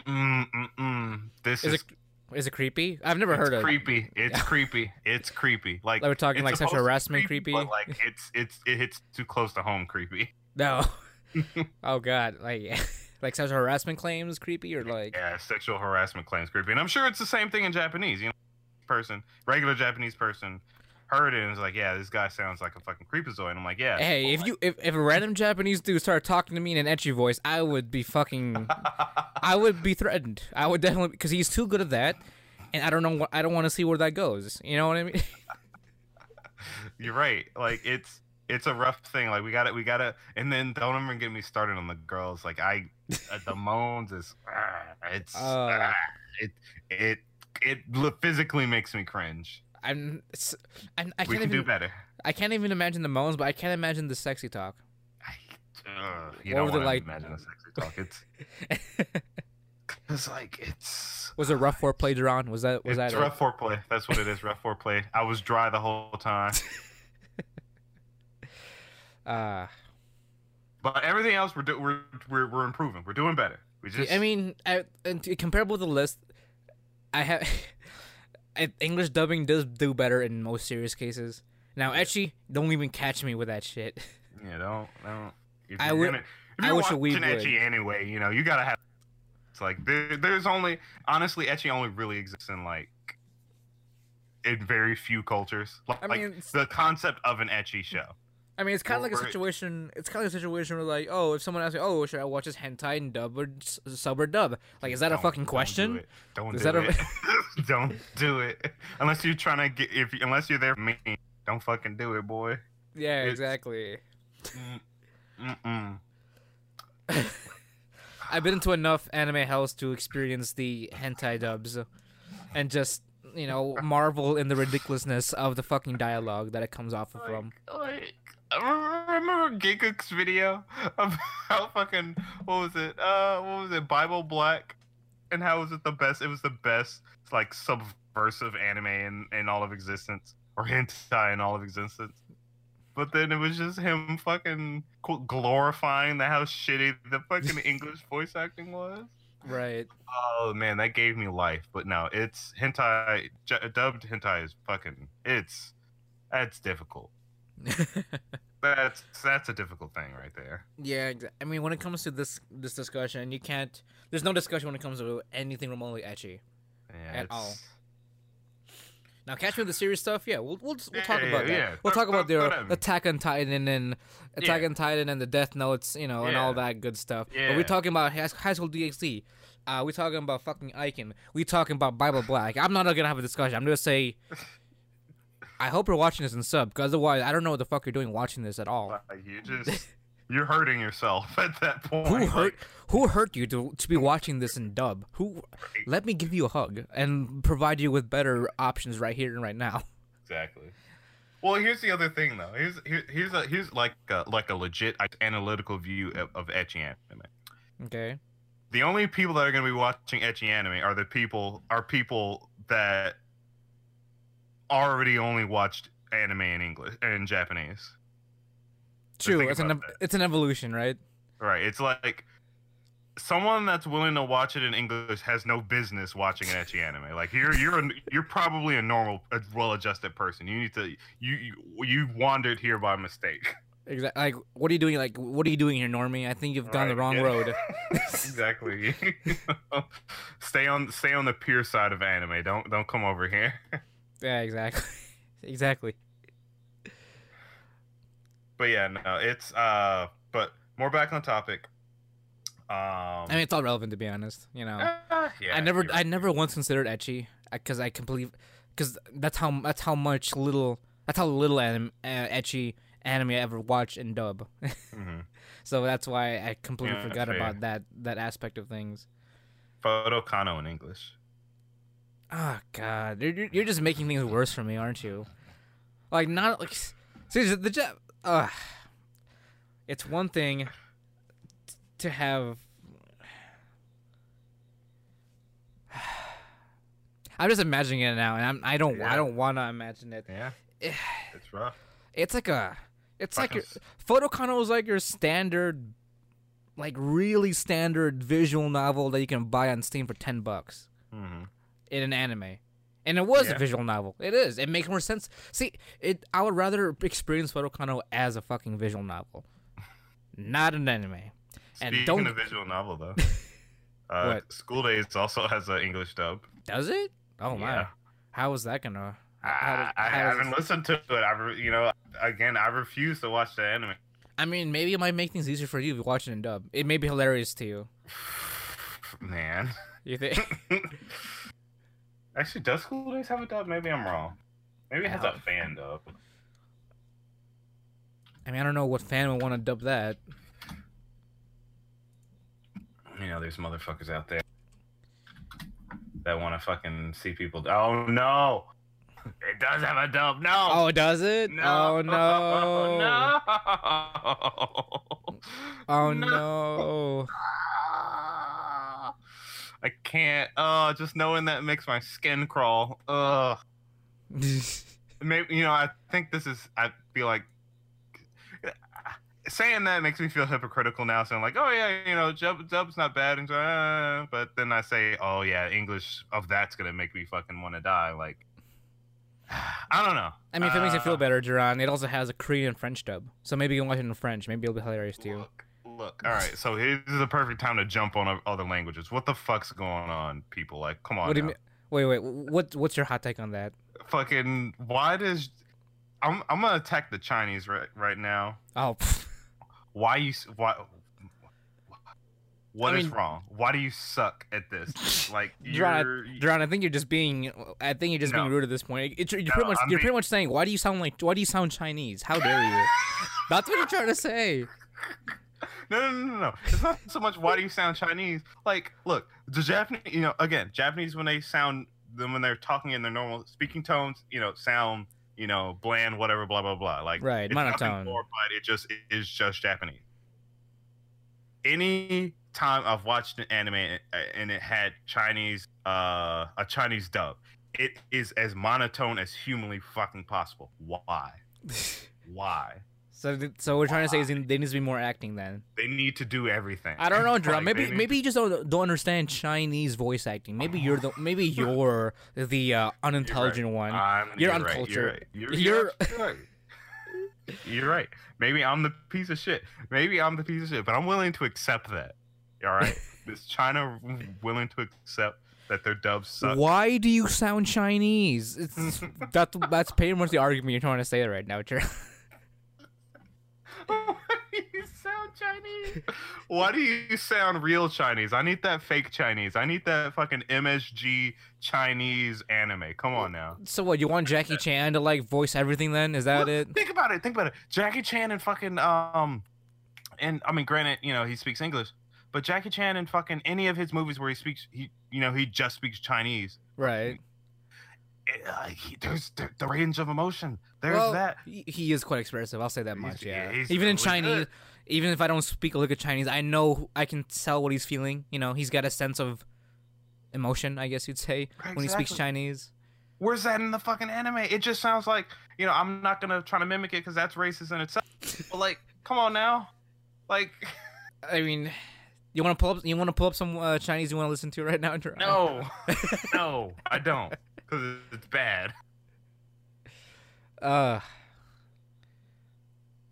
B: mm mm mm. This
A: Is
B: is,
A: it is it creepy? I've never
B: it's
A: heard of.
B: It's creepy. It's
A: Yeah.
B: creepy. It's creepy. Like
A: Like we're talking like sexual
B: supposed to be
A: harassment creepy.
B: but like it's it's it hits too close to home creepy.
A: No. oh god, like like sexual harassment claims creepy or like
B: Yeah, sexual harassment claims creepy, and I'm sure it's the same thing in Japanese. You know, person, regular Japanese person, heard it and was like, "Yeah, this guy sounds like a fucking creepazoid." And I'm like, "Yeah."
A: Hey, if you if, if a random Japanese dude started talking to me in an ecchi voice, I would be fucking I would be threatened. I would definitely because he's too good at that, and I don't know what I don't want to see where that goes. You know what I mean?
B: You're right. Like it's it's a rough thing. Like we got to we got to, and then don't even get me started on the girls. Like I, uh, the moans is, ah, it's
A: Uh.
B: ah, it it it physically makes me cringe.
A: I'm, I'm I
B: can do
A: even
B: better.
A: I can't even imagine the moans, but I can't imagine the sexy talk.
B: I, uh, you
A: Or
B: don't
A: like-
B: imagine the sexy talk. It's it's like it's
A: Was it rough foreplay, Duran? Was that was
B: it's
A: that it?
B: rough foreplay. That's what it is. rough foreplay. I was dry the whole time,
A: Uh,
B: but everything else we're do- we're, we're we're improving. We're doing better. We just
A: I mean, I, and comparable to the list, I have English dubbing does do better in most serious cases. Now, ecchi, don't even catch me with that shit.
B: Yeah, don't don't. If
A: I would-
B: Gonna, if
A: I wish weeb would.
B: ecchi anyway, you know you gotta have. It's like there, there's only honestly ecchi only really exists in like in very few cultures. Like,
A: I mean,
B: the concept of an ecchi show.
A: I mean, it's kind of like a
B: Or-
A: situation. It's kind of like a situation where, like, oh, if someone asks me, oh, should I watch this hentai in dub or sub or dub? Like, is that a
B: Don't-
A: fucking
B: don't do
A: question?
B: it. Don't
A: Is
B: do
A: that a-
B: it. don't do it unless you're trying to get if unless you're there for me. Don't fucking do it, boy.
A: Yeah,
B: It's-
A: exactly.
B: Mm, Mm-mm.
A: I've been into enough anime hells to experience the hentai dubs, and just you know marvel in the ridiculousness of the fucking dialogue that it comes off of from.
B: Like, I remember Giga's video of how fucking what was it? Uh, what was it? Bible Black, and how was it the best? It was the best like subversive anime in in all of existence, or hentai in all of existence. But then it was just him fucking glorifying the how shitty the fucking English voice acting was.
A: Right.
B: Oh man, that gave me life. But no, it's hentai. J- dubbed hentai is fucking. It's that's difficult. That's that's a difficult thing right there.
A: yeah, I mean, when it comes to this this discussion, you can't. There's no discussion when it comes to anything remotely ecchi.
B: Yeah,
A: At
B: it's-
A: all. Now, catch me with the serious stuff. Yeah, we'll we'll, we'll talk
B: Yeah,
A: about that.
B: yeah.
A: We'll talk about
B: throw-
A: the
B: throw.
A: Attack on Titan and Attack
B: Yeah.
A: on Titan and the Death Notes, you know, and all that good stuff. But we're talking about High High School DxD. Uh, we're talking about fucking Icon. We're talking about Bible Black. I'm not gonna have a discussion. I'm gonna say I hope you're watching this in sub, because otherwise, I don't know what the fuck you're doing watching this at all.
B: Like, you just you're hurting yourself at that point.
A: Who hurt? Who hurt you to to be watching this in dub? Who? Let me give you a hug and provide you with better options right here and right now.
B: Exactly. Well, here's the other thing though. Here's here, here's a here's like a, like a legit analytical view of, of ecchi anime.
A: Okay.
B: The only people that are going to be watching ecchi anime are the people are people that already only watched anime in English and Japanese.
A: True. It's an it's an evolution, right?
B: Right. It's like someone that's willing to watch it in English has no business watching an ecchi anime. Like you're you're a, you're probably a normal, a well-adjusted person. You need to you you you wandered here by mistake.
A: Exactly. Like, what are you doing? Like, what are you doing here, Normie? I think you've gone the wrong
B: yeah.
A: road.
B: exactly. stay on stay on the pure side of anime. Don't don't come over here.
A: Yeah, exactly. exactly.
B: But yeah, no, it's uh. But more back on topic. Um.
A: I mean, it's all relevant to be honest. You know,
B: uh, yeah,
A: I never, I never once considered ecchi because I completely, because that's how that's how much little that's how little anim, uh, ecchi anime I ever watched in dub.
B: Mhm.
A: so that's why I completely
B: Yeah,
A: forgot about that that aspect of things.
B: Photo Kano in English.
A: Oh God, you're you're- just making things worse for me, aren't you? Like not like seriously the Jap. Uh, it's one thing t- to have. I'm just imagining it now, and I'm, I don't I don't want to imagine it.
B: Yeah.
A: Eh.
B: it's rough.
A: It's like a, it's like your Photokano is like your standard, like really standard visual novel that you can buy on Steam for ten bucks
B: hmm
A: in an anime. And it was
B: Yeah.
A: a visual novel. It is. It makes more sense. See, it. I would rather experience Photokano as a fucking visual novel, not an anime. And
B: Speaking
A: don't
B: of visual novel though, uh,
A: What?
B: School Days also has an English dub.
A: does it? Oh my!
B: Yeah.
A: How is that gonna?
B: I,
A: how
B: I
A: how
B: haven't
A: this-
B: listened to it. I, re- you know, again, I refuse to watch the anime.
A: I mean, maybe it might make things easier for you if you watch it in dub. It may be hilarious to you.
B: Man,
A: You think?
B: actually, does School Days have a dub? Maybe I'm wrong. Maybe it has a fan dub.
A: I mean, I don't know what fan would want to dub that.
B: You know, there's motherfuckers out there that want to fucking see people. Oh no, it does have a dub. No.
A: Oh, does it?
B: No.
A: Oh no!
B: no.
A: Oh
B: No.
A: no!
B: I can't. Oh, just knowing that makes my skin crawl. Ugh. Maybe you know. I think this is. I feel like saying that makes me feel hypocritical now. So I'm like, oh yeah, you know, dub, dub's not bad, and uh, but then I say, oh yeah, English of that's gonna make me fucking want to die. Like, I don't know.
A: I mean, if it makes you feel
B: Uh,
A: better, Duran, it also has a Korean and French dub, so maybe you can watch it in French. Maybe it'll be hilarious to you.
B: Look, look. All right, so here's the perfect time to jump on other languages. What the fuck's going on, people? Like, come on.
A: What do you
B: now.
A: mean? Wait, wait. What? What's your hot take on that?
B: Fucking, why does? I'm I'm gonna attack the Chinese right right now.
A: Oh, pff,
B: Why you? Why? What
A: I
B: is wrong? Why do you suck at this? Like
A: Duran,
B: you're.
A: Duran, I think you're just being. I think you're just being rude at this point. It's, you're
B: No,
A: pretty much.
B: I'm
A: You're
B: being-
A: pretty much saying, "Why do you sound like? Why do you sound Chinese? How dare you?" That's what you're trying to say.
B: No, no, no, no, no. It's not so much why do you sound Chinese. Like, look, the Japanese, you know, again, Japanese when they sound them when they're talking in their normal speaking tones, you know, sound, you know, bland, whatever, blah blah blah. Like,
A: Right,
B: it's
A: monotone.
B: glorified, It just it is just Japanese. Any time I've watched an anime and- and it had Chinese, uh, a Chinese dub, it is as monotone as humanly fucking possible. Why? Why?
A: So, th- so we're trying to say is there needs to be more acting then.
B: They need to do everything.
A: I don't know, Duran.
B: Like,
A: maybe maybe you just don't, don't understand Chinese voice acting. Maybe you're the maybe you're the uh, unintelligent one.
B: I'm,
A: You're
B: right,
A: uncultured.
B: You're, right.
A: You're-
B: you're, you're right. You're right. Maybe I'm the piece of shit. Maybe I'm the piece of shit, but I'm willing to accept that. All right. Is China willing to accept that their dubs suck?
A: Why do you sound Chinese? It's that that's pretty much the argument you're trying to say right now, Duran.
B: you sound Chinese. Why do you sound real Chinese? I need that fake Chinese. I need that fucking MSG Chinese anime. Come on now.
A: So what? You want Jackie Chan to like voice everything? Then is that
B: Look,
A: it?
B: Think about it. Think about it. Jackie Chan and fucking um, and I mean, granted, you know, he speaks English, but Jackie Chan and fucking any of his movies where he speaks, he, you know, he just speaks Chinese.
A: Right.
B: Uh, he, there's the, the range of emotion. There's
A: well,
B: that.
A: He, is quite expressive. I'll say that
B: He's-
A: much. Yeah.
B: yeah, he's
A: even in Chinese,
B: good.
A: even if I don't speak a lick of Chinese, I know I can tell what he's feeling. You know, he's got a sense of emotion. I guess you'd say when he speaks Chinese.
B: Where's that in the fucking anime? It just sounds like you know. I'm not gonna try to mimic it because that's racist in itself. but like, come on now, like,
A: I mean, you want to pull up? You want to pull up some uh, Chinese you want to listen to right now?
B: No, no, I don't because it's bad.
A: Uh,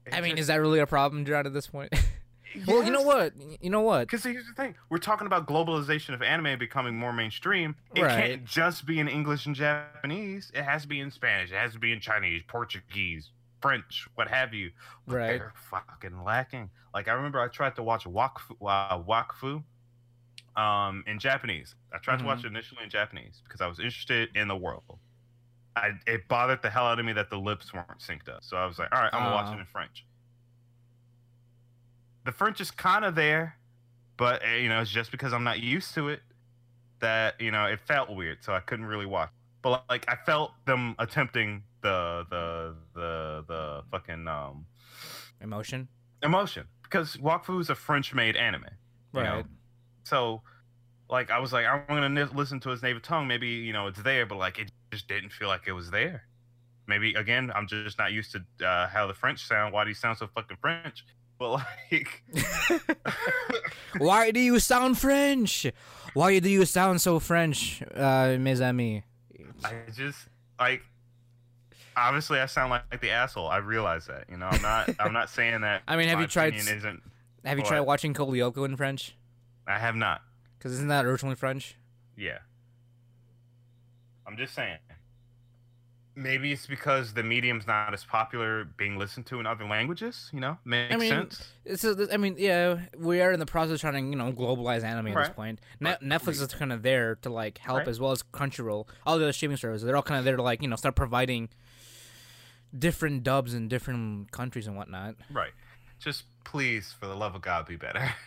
B: It
A: I mean,
B: just-
A: is that really a problem, John? At this point? well, you know what? You know what?
B: Because here's the thing: we're talking about globalization of anime becoming more mainstream. It
A: Right.
B: can't just be in English and Japanese. It has to be in Spanish. It has to be in Chinese, Portuguese, French, what have you. But
A: Right.
B: They're fucking lacking. Like I remember, I tried to watch Wakfu, uh, Wakfu, um, in Japanese. I tried
A: Mhm.
B: to watch it initially in Japanese because I was interested in the world. I, it bothered the hell out of me that the lips weren't synced up. So I was like, all right, I'm gonna watch
A: Oh.
B: it in French. The French is kind of there, but uh, you know, it's just because I'm not used to it that you know it felt weird, so I couldn't really watch. But like, I felt them attempting the the the the fucking um
A: Emotion.
B: emotion because Wakfu is a French-made anime. you know? So, like, I was like, I'm gonna ni- listen to his native tongue. Maybe you know it's there, but like, it just didn't feel like it was there. Maybe again, I'm just not used to uh, how the French sound. Why do you sound so fucking French? But like,
A: Why do you sound French? Why do you sound so French, uh, mes amis?
B: I just like. Obviously, I sound like, like the asshole. I realize that. You know, I'm not. I'm not saying that.
A: I mean, have you tried
B: opinion
A: s-
B: Isn't
A: Have you
B: What?
A: tried watching Code Lyoko in French?
B: I have not.
A: Because isn't that originally French?
B: Yeah. I'm just saying. Maybe it's because the medium's not as popular being listened to in other languages, you know? Makes
A: mean,
B: sense.
A: It's a, I mean, yeah, we are in the process of trying to, you know, globalize anime at this point. Ne-
B: Right.
A: Netflix is kind of there to like help
B: Right.
A: as well as Crunchyroll, all the other streaming services. They're all kind of there to like, you know, start providing different dubs in different countries and whatnot.
B: Right. Just please, for the love of God, be better.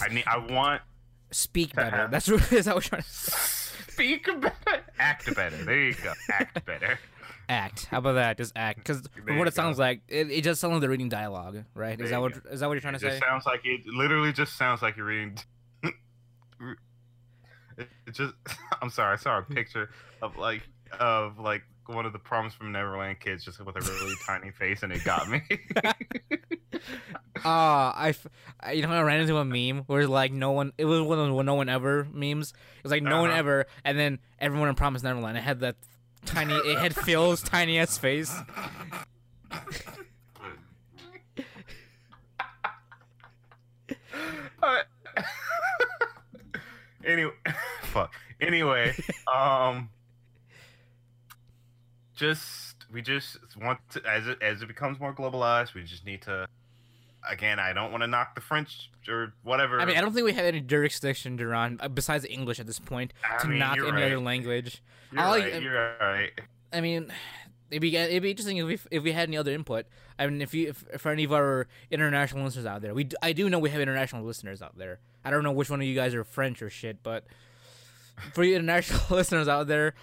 B: I mean, I want
A: Speak better. That's what is that what we're trying to
B: speak better. Act better. There you go. Act better.
A: act. How about that? Just act. Because
B: There
A: what
B: you
A: it sounds like, it, it just sounds like they're reading dialogue, right?
B: There
A: Is that
B: you
A: what
B: go.
A: is that what you're trying
B: It
A: to say?
B: just sounds like it literally just sounds like you're reading it, it just I'm sorry, I saw a picture of like of like one of the Promise from Neverland kids just with a really tiny face and it got me.
A: Ah, I, f- I- you know, I ran into a meme where it's like no one, it was one of the no one ever memes. It was like no one
B: Uh-huh.
A: ever, and then everyone in Promise Neverland. It had that tiny, it had Phil's tiny ass face.
B: Uh, anyway, fuck. Anyway, um, just we just want to as it as it becomes more globalized, we just need to. Again, I don't want to knock the French or whatever.
A: I mean, I don't think we have any jurisdiction, Duran, uh, besides English at this point,
B: I
A: to
B: mean,
A: knock any other language.
B: You're
A: I-
B: right. You're right.
A: I mean, it'd be it'd be interesting if we if we had any other input. I mean, if you if, for any of our international listeners out there, we d- I do know we have international listeners out there. I don't know which one of you guys are French or shit, but for you international listeners out there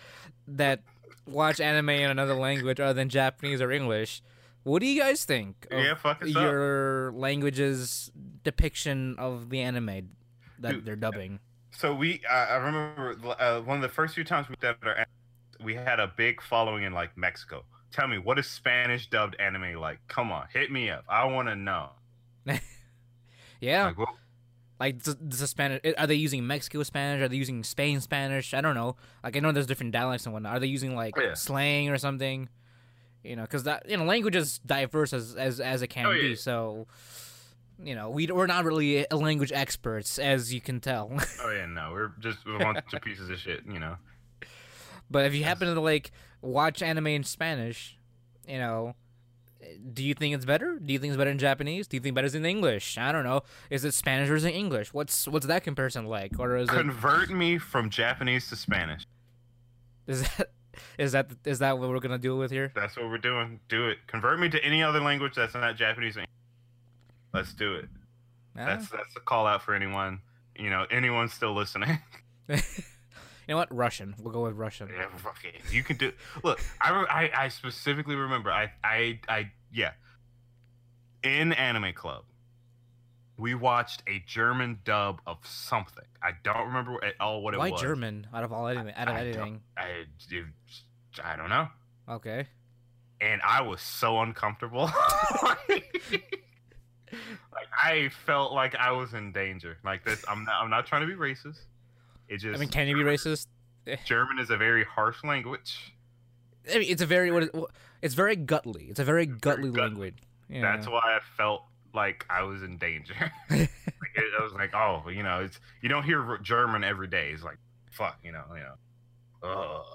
A: that watch anime in another language other than Japanese or English, what do you guys think of
B: Yeah, fuck us up.
A: your language's depiction of the anime that
B: Dude,
A: they're dubbing?
B: So we, uh, I remember uh, one of the first few times we did our, we had a big following in like Mexico. Tell me, what is Spanish dubbed anime like? Come on, hit me up. I want to know.
A: Yeah,
B: Like, what,
A: Like the, the Spanish, are they using Mexico Spanish? Are they using Spain Spanish? I don't know. Like I know there's different dialects and whatnot. Are they using like oh,
B: Yeah.
A: slang or something? You know, because that you know language is diverse as as, as it can
B: Oh,
A: be. So you know we we're not really language experts as you can tell.
B: oh yeah, no, we're just a bunch of pieces of shit. You know.
A: but if you happen to like watch anime in Spanish, you know. Do you think it's better? Do you think it's better in Japanese? Do you think better in English? I don't know. Is it Spanish or is it English? What's what's that comparison like? Or is it
B: Convert me from Japanese to Spanish.
A: is that is that is that what we're gonna deal with here?
B: That's what we're doing. Do it. Convert me to any other language that's not Japanese. Let's do it.
A: Nah?
B: That's that's a call out for anyone. You know, anyone still listening.
A: you know what? Russian. We'll go with Russian.
B: Yeah, fuck it. You can do. Look, I, I I specifically remember. I I I yeah. In Anime Club, we watched a German dub of something. I don't remember at all what it
A: Why
B: was.
A: Why German? Out of all anything, out of
B: I don't-
A: anything.
B: I I don't know.
A: Okay.
B: And I was so uncomfortable. like I felt like I was in danger. Like this, I'm not. I'm not trying to be racist. It just.
A: I mean, can you be racist? Eh.
B: German is a very harsh language.
A: I mean, it's a very It's very gutly. It's a very gutly
B: gutly.
A: language. Yeah.
B: That's why I felt like I was in danger. like it, I was like, oh, you know, it's you don't hear German every day. It's like, fuck, you know, you know. Ugh.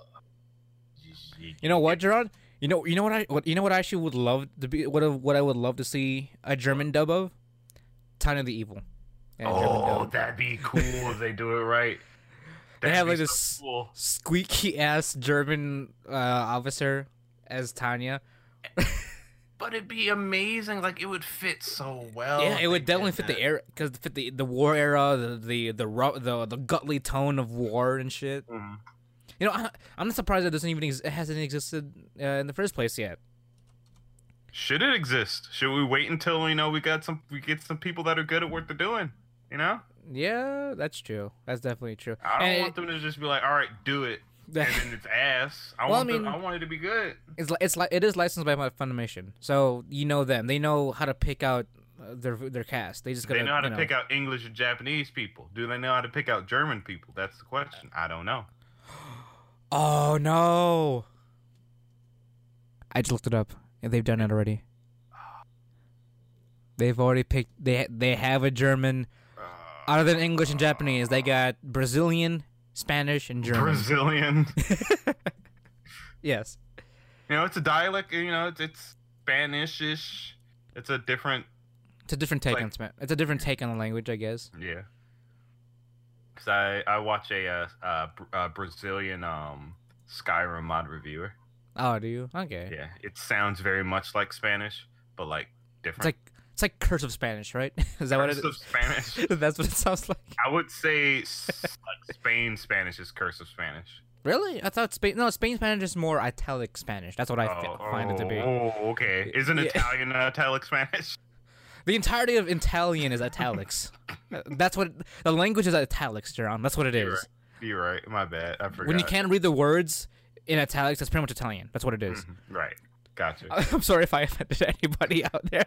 A: You know what, Gerard? You know, you know what I, what you know what I actually would love to be, what what I would love to see a German dub of, Tanya the Evil. Yeah,
B: Oh, that'd be cool if they do it right.
A: They have, like,
B: so
A: this-
B: Cool.
A: squeaky ass German uh, officer as Tanya.
B: But it'd be amazing. Like it would fit so well.
A: yeah, it would definitely fit the
B: that.
A: era because fit the the war era, the the the ru- the, the gutly tone of war and shit.
B: Mhm.
A: You know, I, I'm not surprised it doesn't even ex- it hasn't existed uh, in the first place yet.
B: Should it exist? Should we wait until we know we got some we get some people that are good at what they're doing? You know,
A: Yeah, that's true. That's definitely true.
B: I don't
A: And
B: want them to just be like, all right, do it, and then it's ass. I
A: Well, I
B: want them,
A: mean-
B: I want it to be good.
A: It's li- it's like it is licensed by Funimation, so you know them. They know how to pick out uh, their their cast. They just gotta
B: They know how to pick out English and Japanese people. Do they know how to pick out German people? That's the question. I don't know.
A: Oh no! I just looked it up, and they've done it already. They've already picked. They they have a German. Other than English and Japanese, they got Brazilian, Spanish, and German.
B: Brazilian.
A: yes.
B: you know, it's a dialect. You know, it's, it's Spanish-ish. It's a different.
A: It's a different take
B: Like-
A: on It's a different take on the language, I guess.
B: Yeah. Cause I I watch a uh, uh Brazilian um Skyrim mod reviewer.
A: Oh, do you? Okay.
B: Yeah, it sounds very much like Spanish, but like
A: It's
B: different.
A: like it's like curse of Spanish, right? is that what it is?
B: Curse of? Spanish.
A: That's what it sounds like.
B: I would say Spain Spanish is curse of Spanish.
A: Really? I thought Spain. No, Spain Spanish is more italic Spanish. That's what I
B: oh,
A: find it to be.
B: Oh, okay. Isn't
A: Yeah.
B: Italian uh, italic Spanish?
A: The entirety of Italian is italics. That's what the language is italics, Jerome. That's what it is.
B: You're right. You're right. My bad. I forgot.
A: When you can't read the words in italics, that's pretty much Italian. That's what it is.
B: Mhm. Right. Gotcha.
A: I'm sorry if I offended anybody out there.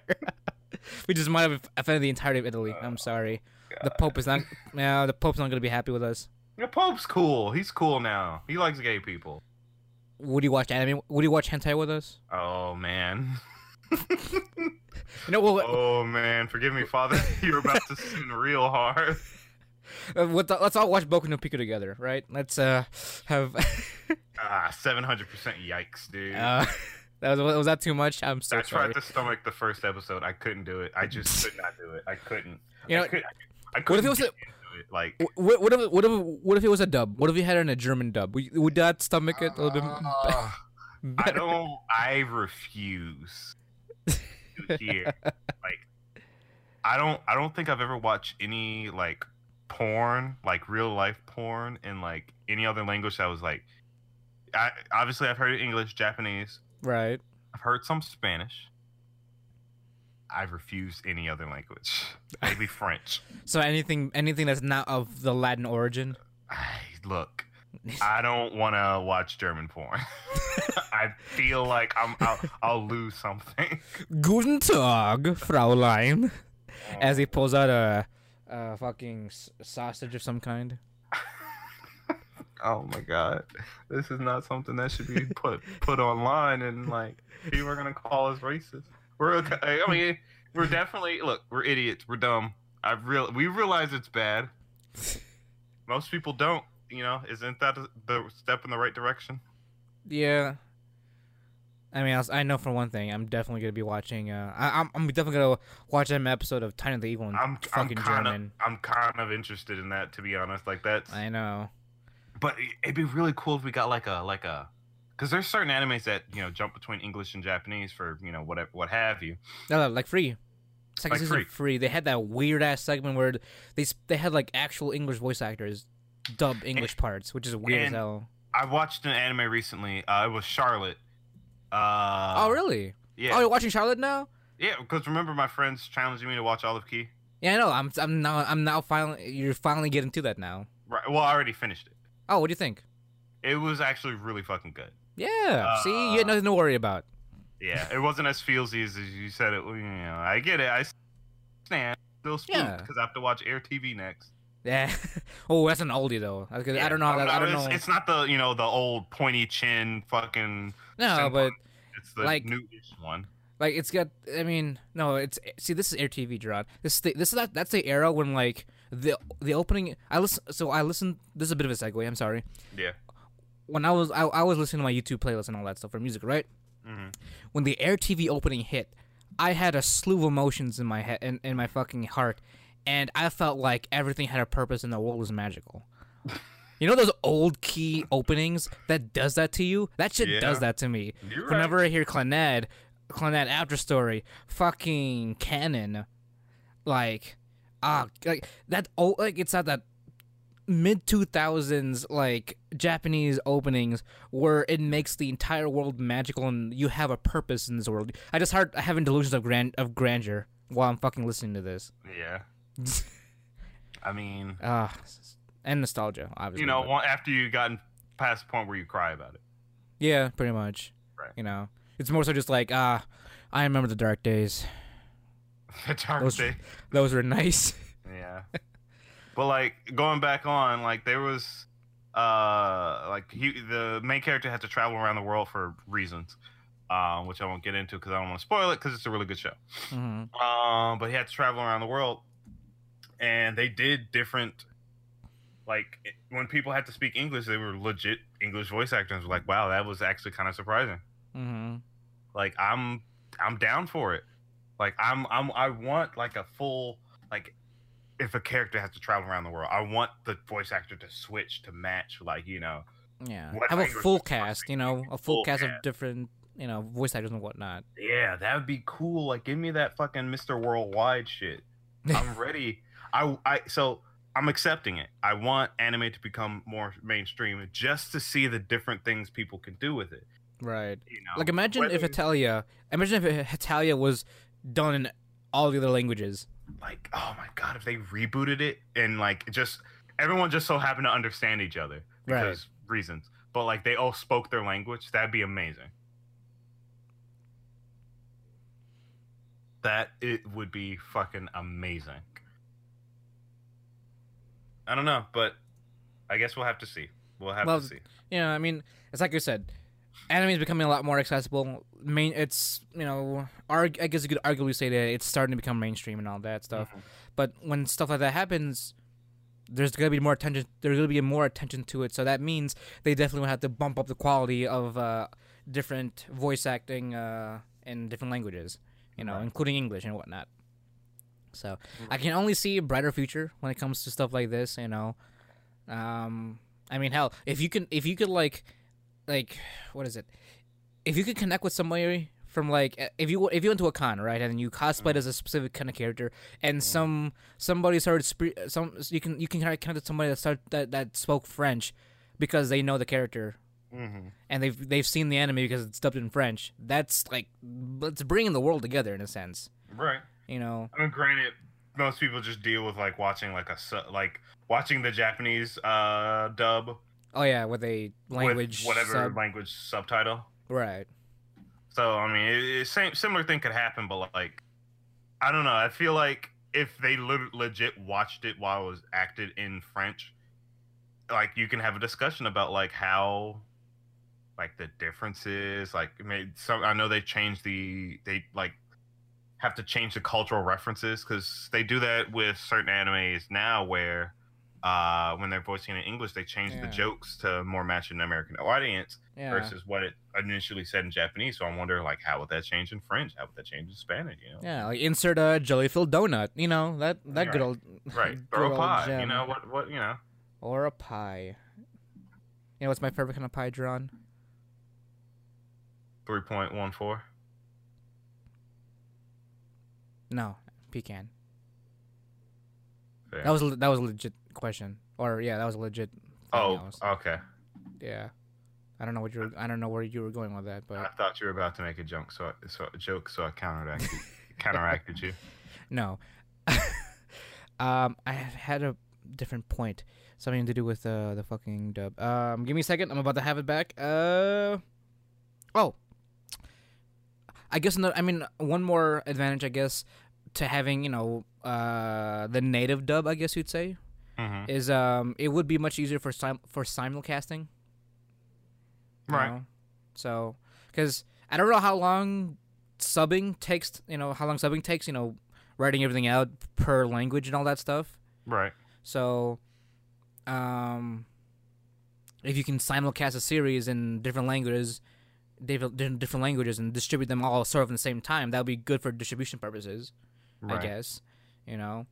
A: We just might have offended the entirety of Italy. I'm sorry. The Pope is not. No, the Pope's not going to be happy with us.
B: The Pope's cool. He's cool now. He likes gay people.
A: Would you watch anime? Would you watch hentai with us?
B: Oh man.
A: You know, well,
B: Oh man. Forgive me, Father. You're about to sin real hard.
A: uh, let's all watch Boku no Pico together, right? Let's uh have.
B: Ah, seven hundred percent. Yikes, dude.
A: uh, that was was that too much? I'm so
B: I
A: sorry.
B: tried to stomach the first episode. I couldn't do it. I just could not do it. I couldn't.
A: You know,
B: I, could, I
A: what if it was a-
B: it. Like,
A: What, what if what if what if it was a dub? What if you had it in a German dub? Would, would that stomach it a little bit?
B: uh, I don't. I refuse to hear. Like, I don't. I don't think I've ever watched any like porn, like real life porn, in like any other language that was like. I obviously I've heard English, Japanese.
A: Right.
B: I've heard some Spanish. I've refused any other language. Maybe French.
A: So anything anything that's not of the Latin origin.
B: I, look, I don't want to watch German porn. I feel like I'm I'll, I'll lose something.
A: Guten Tag, Fraulein. As he pulls out a, a fucking s- sausage of some kind.
B: Oh my god, this is not something that should be put put online, and like people are gonna call us racist. We're okay. I mean, we're definitely look. We're idiots. We're dumb. I real we realize it's bad. Most people don't. You know, isn't that the step in the right direction?
A: Yeah. I mean, I, know for one thing, I'm definitely gonna be watching. Uh, I, I'm I'm definitely gonna watch an episode of Tanya the Evil in
B: I'm I'm
A: fucking
B: kind of
A: German.
B: I'm kind of interested in that to be honest. Like that's
A: I know.
B: But it'd be really cool if we got like a like a because there's certain animes that you know jump between English and Japanese for you know whatever what have you.
A: No, no, like free. Second
B: Like
A: season
B: free.
A: free. They had that weird ass segment where they they had like actual English voice actors dub English parts, which is weird as hell.
B: I watched an anime recently. Uh, it was Charlotte. Uh,
A: oh really?
B: Yeah,
A: Oh, you're watching Charlotte now?
B: yeah. Because remember my friends challenging me to watch Olive Key.
A: Yeah, I know. I'm I'm now I'm now finally you're finally getting to that now.
B: Right. Well, I already finished it.
A: Oh, what do you think?
B: It was actually really fucking good.
A: Yeah. See, you had
B: Uh,
A: nothing to worry about.
B: Yeah, it wasn't as feelsy as you said it. You know, I get it. I stand still spooked
A: Yeah.
B: because I have to watch Air TV next.
A: Yeah. oh, that's an oldie though. I, I don't know. That, I don't
B: it's,
A: know.
B: It's not the you know the old pointy chin fucking.
A: no, but
B: it's the
A: like-
B: new-ish one.
A: like it's got. I mean, no. It's see. This is Air TV, Gerard. This is the, this is that. That's the era when like the the opening. I listen. So I listened. This is a bit of a segue. I'm sorry.
B: Yeah.
A: When I was I, I was listening to my YouTube playlist and all that stuff for music, right?
B: hmm
A: When the Air TV opening hit, I had a slew of emotions in my head in, in my fucking heart, and I felt like everything had a purpose and the world was magical. You know those old key openings that does that to you? That shit
B: Yeah.
A: does that to me.
B: You're
A: Whenever
B: right.
A: I hear Clannad, Clannad After Story, fucking Kanon, like, ah, like that. Oh, like it's at that mid two thousands like Japanese openings where it makes the entire world magical and you have a purpose in this world. I just start having delusions of grand of grandeur while I'm fucking listening to this.
B: Yeah. I mean,
A: Ah, and nostalgia, obviously.
B: you know,
A: but-
B: after you've gotten past the point where you cry about it.
A: yeah, pretty much.
B: Right.
A: You know, it's more so just like ah, I remember the dark days. Those-. Those were nice.
B: Yeah. but like going back on, like there was uh like he the main character had to travel around the world for reasons. Um, which I won't get into because I don't want to spoil it because it's a really good show.
A: hmm
B: Um, but he had to travel around the world, and they did different. Like when people had to speak English, they were legit English voice actors. Like, wow, that was actually kind of surprising.
A: hmm
B: Like, I'm I'm down for it. Like, I'm I'm I want like a full like if a character has to travel around the world, I want the voice actor to switch to match like you know
A: Yeah, have a full
B: is supposed to
A: cast. You know, a full
B: full
A: cast of different you know voice actors and whatnot.
B: yeah that would be cool. Like, give me that fucking Mr. Worldwide shit. I'm ready. I I so I'm accepting it. I want anime to become more mainstream just to see the different things people can do with it.
A: Right.
B: You know,
A: Like imagine if
B: whether-
A: Hetalia, imagine if Hetalia was done in all the other languages.
B: like oh my god if they rebooted it and like just everyone just so happened to understand each other
A: Right.
B: because reasons. But like they all spoke their language. That'd be amazing. That it would be fucking amazing. I don't know but i guess we'll have to see. We'll have
A: Well,
B: to see.
A: Yeah, I mean, it's like you said, anime is becoming a lot more accessible. Main, it's you know, arg- I guess you could arguably say that it's starting to become mainstream and all that stuff.
B: Mhm.
A: But when stuff like that happens, there's gonna be more attention. There's gonna be more attention to it. So that means they definitely will have to bump up the quality of uh, different voice acting uh, in different languages. You know,
B: Right.
A: including English and whatnot. So I can only see a brighter future when it comes to stuff like this. You know, um, I mean, hell, if you can, if you could like, like, what is it? If you could connect with somebody from like, if you if you went to a con, right, and you cosplayed as a specific kind of character, and some somebody started some you can you can kind of connect with somebody that start that that spoke French because they know the character
B: Mhm.
A: and they've they've seen the anime because it's dubbed in French. That's like, it's bringing the world together in a sense.
B: right
A: You know,
B: I mean, granted, most people just deal with like watching like a like watching the Japanese uh dub
A: oh yeah, with a language
B: with whatever
A: sub-
B: language subtitle.
A: right?
B: So I mean, it, it, same similar thing could happen, but like, I don't know. I feel like if they le- legit watched it while it was acted in French, like you can have a discussion about like how like the differences like made some i know they changed the they like have to change the cultural references because they do that with certain animes now where uh, when they're voicing in English, they change
A: Yeah.
B: the jokes to more match an American audience
A: Yeah.
B: versus what it initially said in Japanese. So I wonder, like, how would that change in French? How would that change in Spanish? You know,
A: Yeah, like insert a jelly filled donut. You know that that good old
B: right? Throw a pie. You know what? What you know?
A: or a pie. You know what's my favorite kind of pie, Drawn?
B: Three point one four.
A: No, pecan.
B: Fair.
A: That was that was legit question. Or yeah, that was a legit.
B: Oh,
A: was-
B: okay.
A: yeah. I don't know what you were. I don't know where you were going with that, but I
B: thought you were about to make a joke, so I, so a joke, so I counteracted counteracted you.
A: no. um, I had a different point, something to do with uh, the fucking dub. Um, give me a second. I'm about to have it back. Uh, oh. I guess another, I mean one more advantage I guess to having you know uh the native dub I guess you'd say
B: hmm
A: is um it would be much easier for sim- for simulcasting.
B: Right.
A: know? So, because I don't know how long subbing takes. You know how long subbing takes. You know, writing everything out per language and all that stuff.
B: Right.
A: So, um, if you can simulcast a series in different languages, different different languages, and distribute them all sort of in the same time, that would be good for distribution purposes.
B: Right.
A: I guess. You know,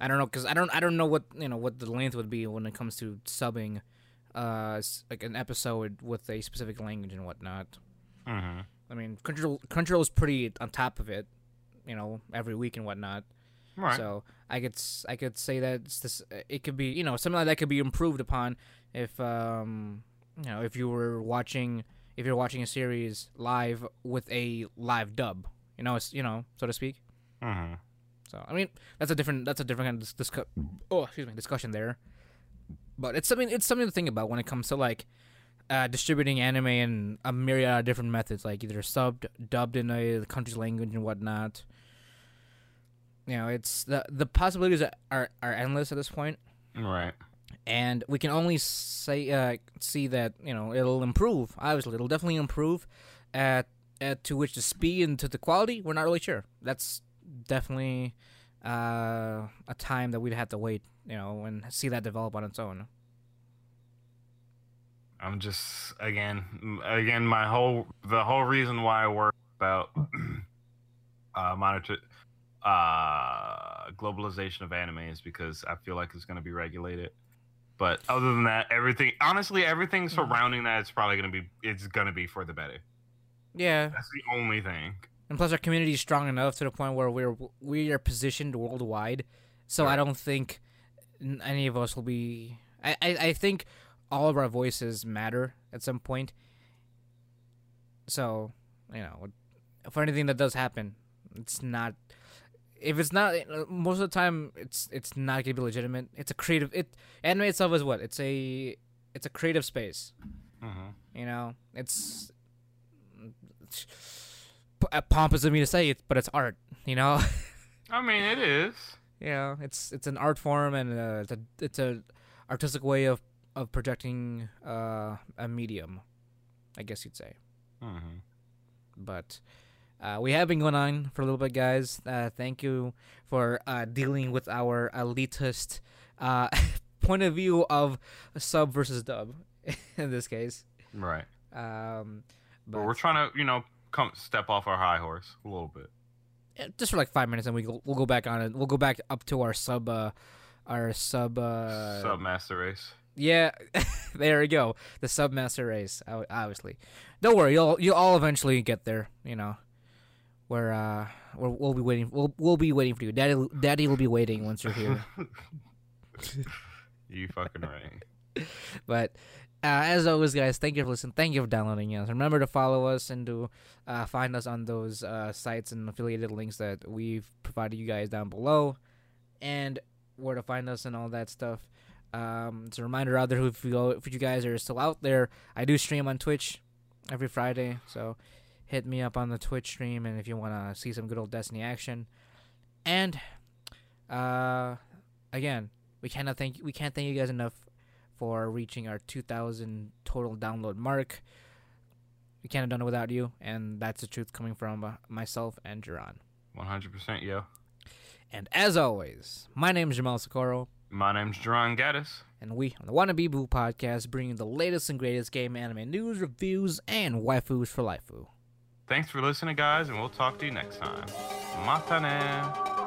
A: I don't know because I don't I don't know what you know what the length would be when it comes to subbing, uh, like an episode with a specific language and whatnot.
B: hmm
A: I mean, Crunchyroll Crunchyroll is pretty on top of it, you know, every week and whatnot.
B: Right.
A: So I could s- I could say that it's this it could be you know something like that could be improved upon if um you know if you were watching if you're watching a series live with a live dub you know it's you know so to speak.
B: hmm
A: So I mean, that's a different that's a different kind of dis- discu- oh excuse me discussion there. But it's something it's something to think about when it comes to like uh, distributing anime in a myriad of different methods, like either subbed, dubbed in a country's language and whatnot. You know, it's the the possibilities are are endless at this point,
B: Right.
A: and we can only say uh, see that you know it'll improve. Obviously, it'll definitely improve. At, at to which the speed and to the quality, we're not really sure. That's definitely uh, a time that we'd have to wait, you know, and see that develop on its own.
B: I'm just again, again, my whole the whole reason why I worry about uh, monitor uh, globalization of anime is because I feel like it's going to be regulated. But other than that, everything honestly, everything
A: Mm-hmm.
B: surrounding that is probably going to be it's going to be for the better.
A: Yeah,
B: That's the only thing.
A: And plus our community is strong enough to the point where we're we are positioned worldwide, so I don't think any of us will be. I, I I think all of our voices matter at some point. So you know, for anything that does happen, it's not. If it's not, most of the time, it's it's not gonna be legitimate. It's a creative. It anime itself is what? It's a it's a creative space.
B: hmm
A: You know, it's uh, pompous of me to say it, but it's art. You know,
B: I mean, it is.
A: Yeah, it's it's an art form and uh, it's a it's a artistic way of of projecting uh, a medium, I guess you'd say.
B: hmm
A: But uh, we have been going on for a little bit, guys. Uh, thank you for uh, dealing with our elitist uh, point of view of sub versus dub in this case.
B: Right.
A: Um,
B: But we're trying to, you know, come step off our high horse a little bit.
A: Yeah, just for like five minutes, and we we'll go back on it. We'll go back up to our sub, uh, our sub. Uh,
B: Submaster race.
A: Yeah, there we go. The submaster race. Obviously, don't worry. You'll you'll all eventually get there. You know, where uh, we're, we'll be waiting. We'll we'll be waiting for you. Daddy, Daddy will be waiting once you're here.
B: you fucking right.
A: But uh, as always, guys, thank you for listening. Thank you for downloading us. Remember to follow us and to uh, find us on those uh, sites and affiliated links that we've provided you guys down below, and where to find us and all that stuff. Um, it's a reminder out there who if you, go, if you guys are still out there, I do stream on Twitch every Friday, so hit me up on the Twitch stream, and if you want to see some good old Destiny action, and uh, again, we cannot thank we can't thank you guys enough for reaching our 2,000 total download mark. We can't have done it without you, and that's the truth coming from uh, myself and Duran.
B: 100% yo.
A: And as always, my name is Jamal Socorro.
B: My name's Jerron Gaddis.
A: And we on the Wannabe Boo podcast bring you the latest and greatest game anime news, reviews, and waifus for life.
B: Thanks for listening, guys, and we'll talk to you next time. Mata ne.